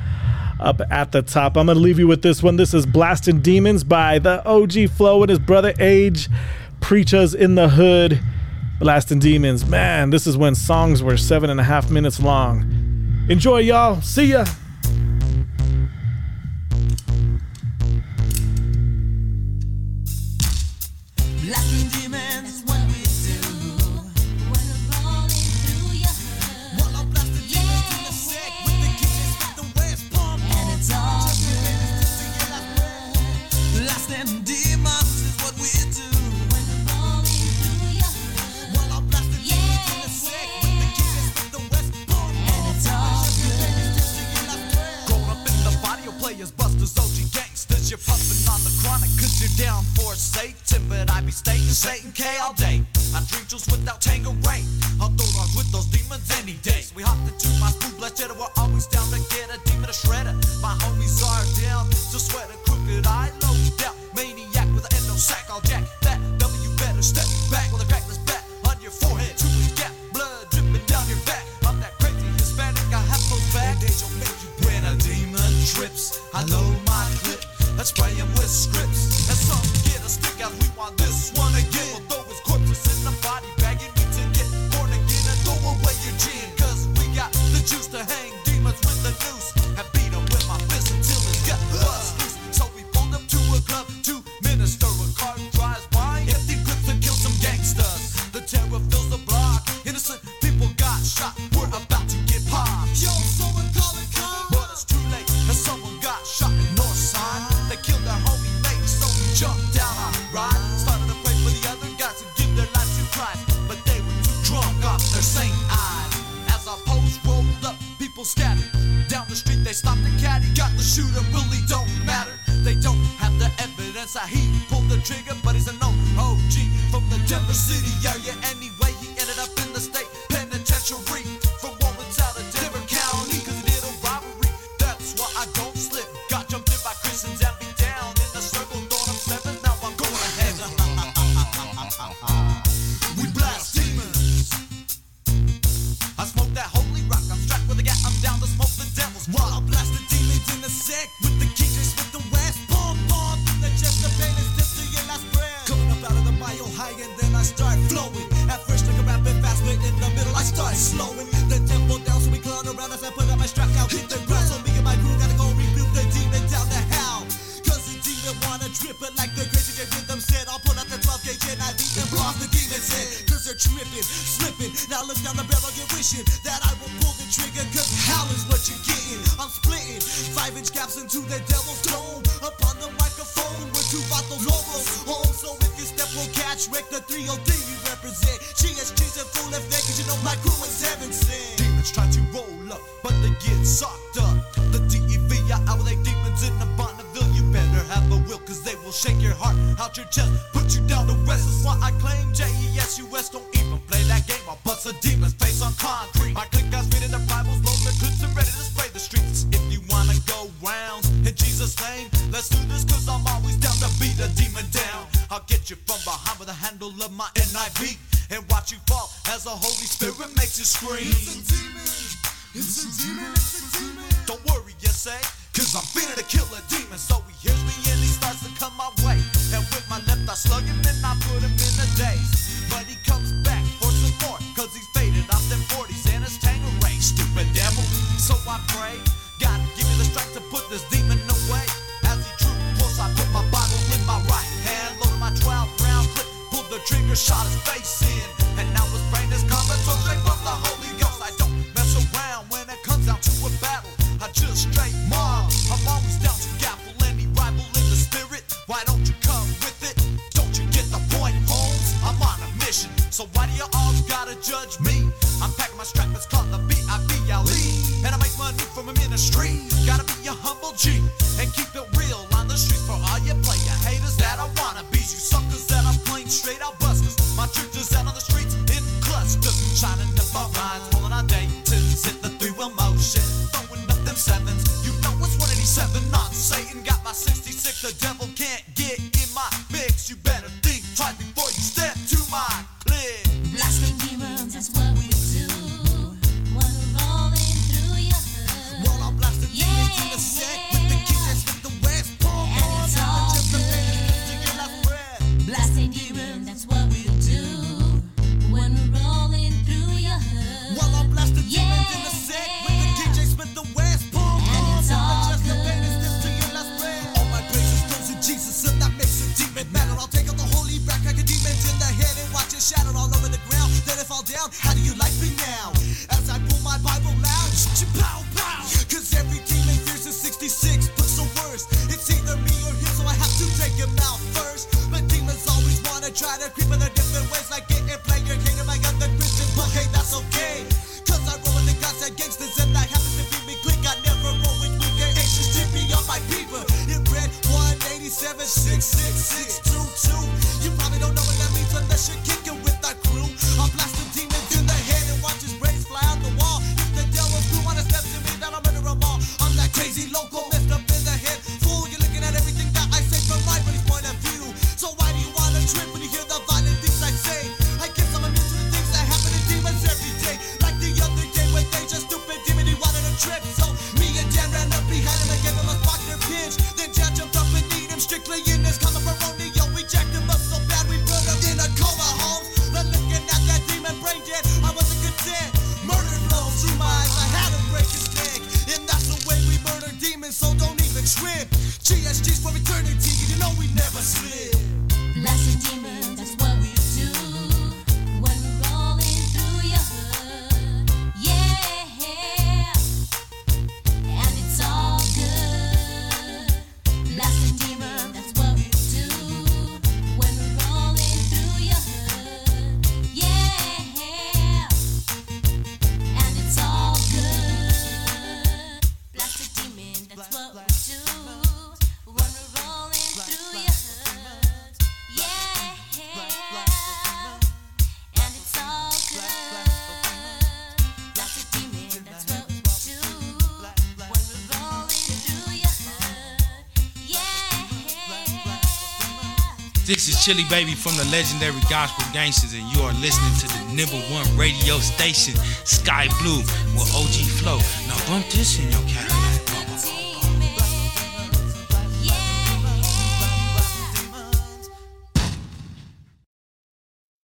up at the top. I'm going to leave you with this one. This is Blasting Demons by the OG Flow and his brother Age, Preachers in the Hood. Blasting Demons. Man, this is when songs were seven and a half minutes long. Enjoy, y'all. See ya. Cause I'm finna to kill a demon. So he hears me and he starts to come my way. And with my left, I slug him and I put him in a daze. But he comes back for some more. Cause he's faded off them 40s and his tangerine. Stupid devil. So I pray. God, give me the strength to put this demon away. As he drew close, I put my Bible in my right hand. Loaded my 12 round clip. Pulled the trigger, shot his face. This is Chili Baby from the legendary Gospel Gangstaz, and you are listening to the number one radio station, Sky Blue, with OG Flow. Now bump this in your cat.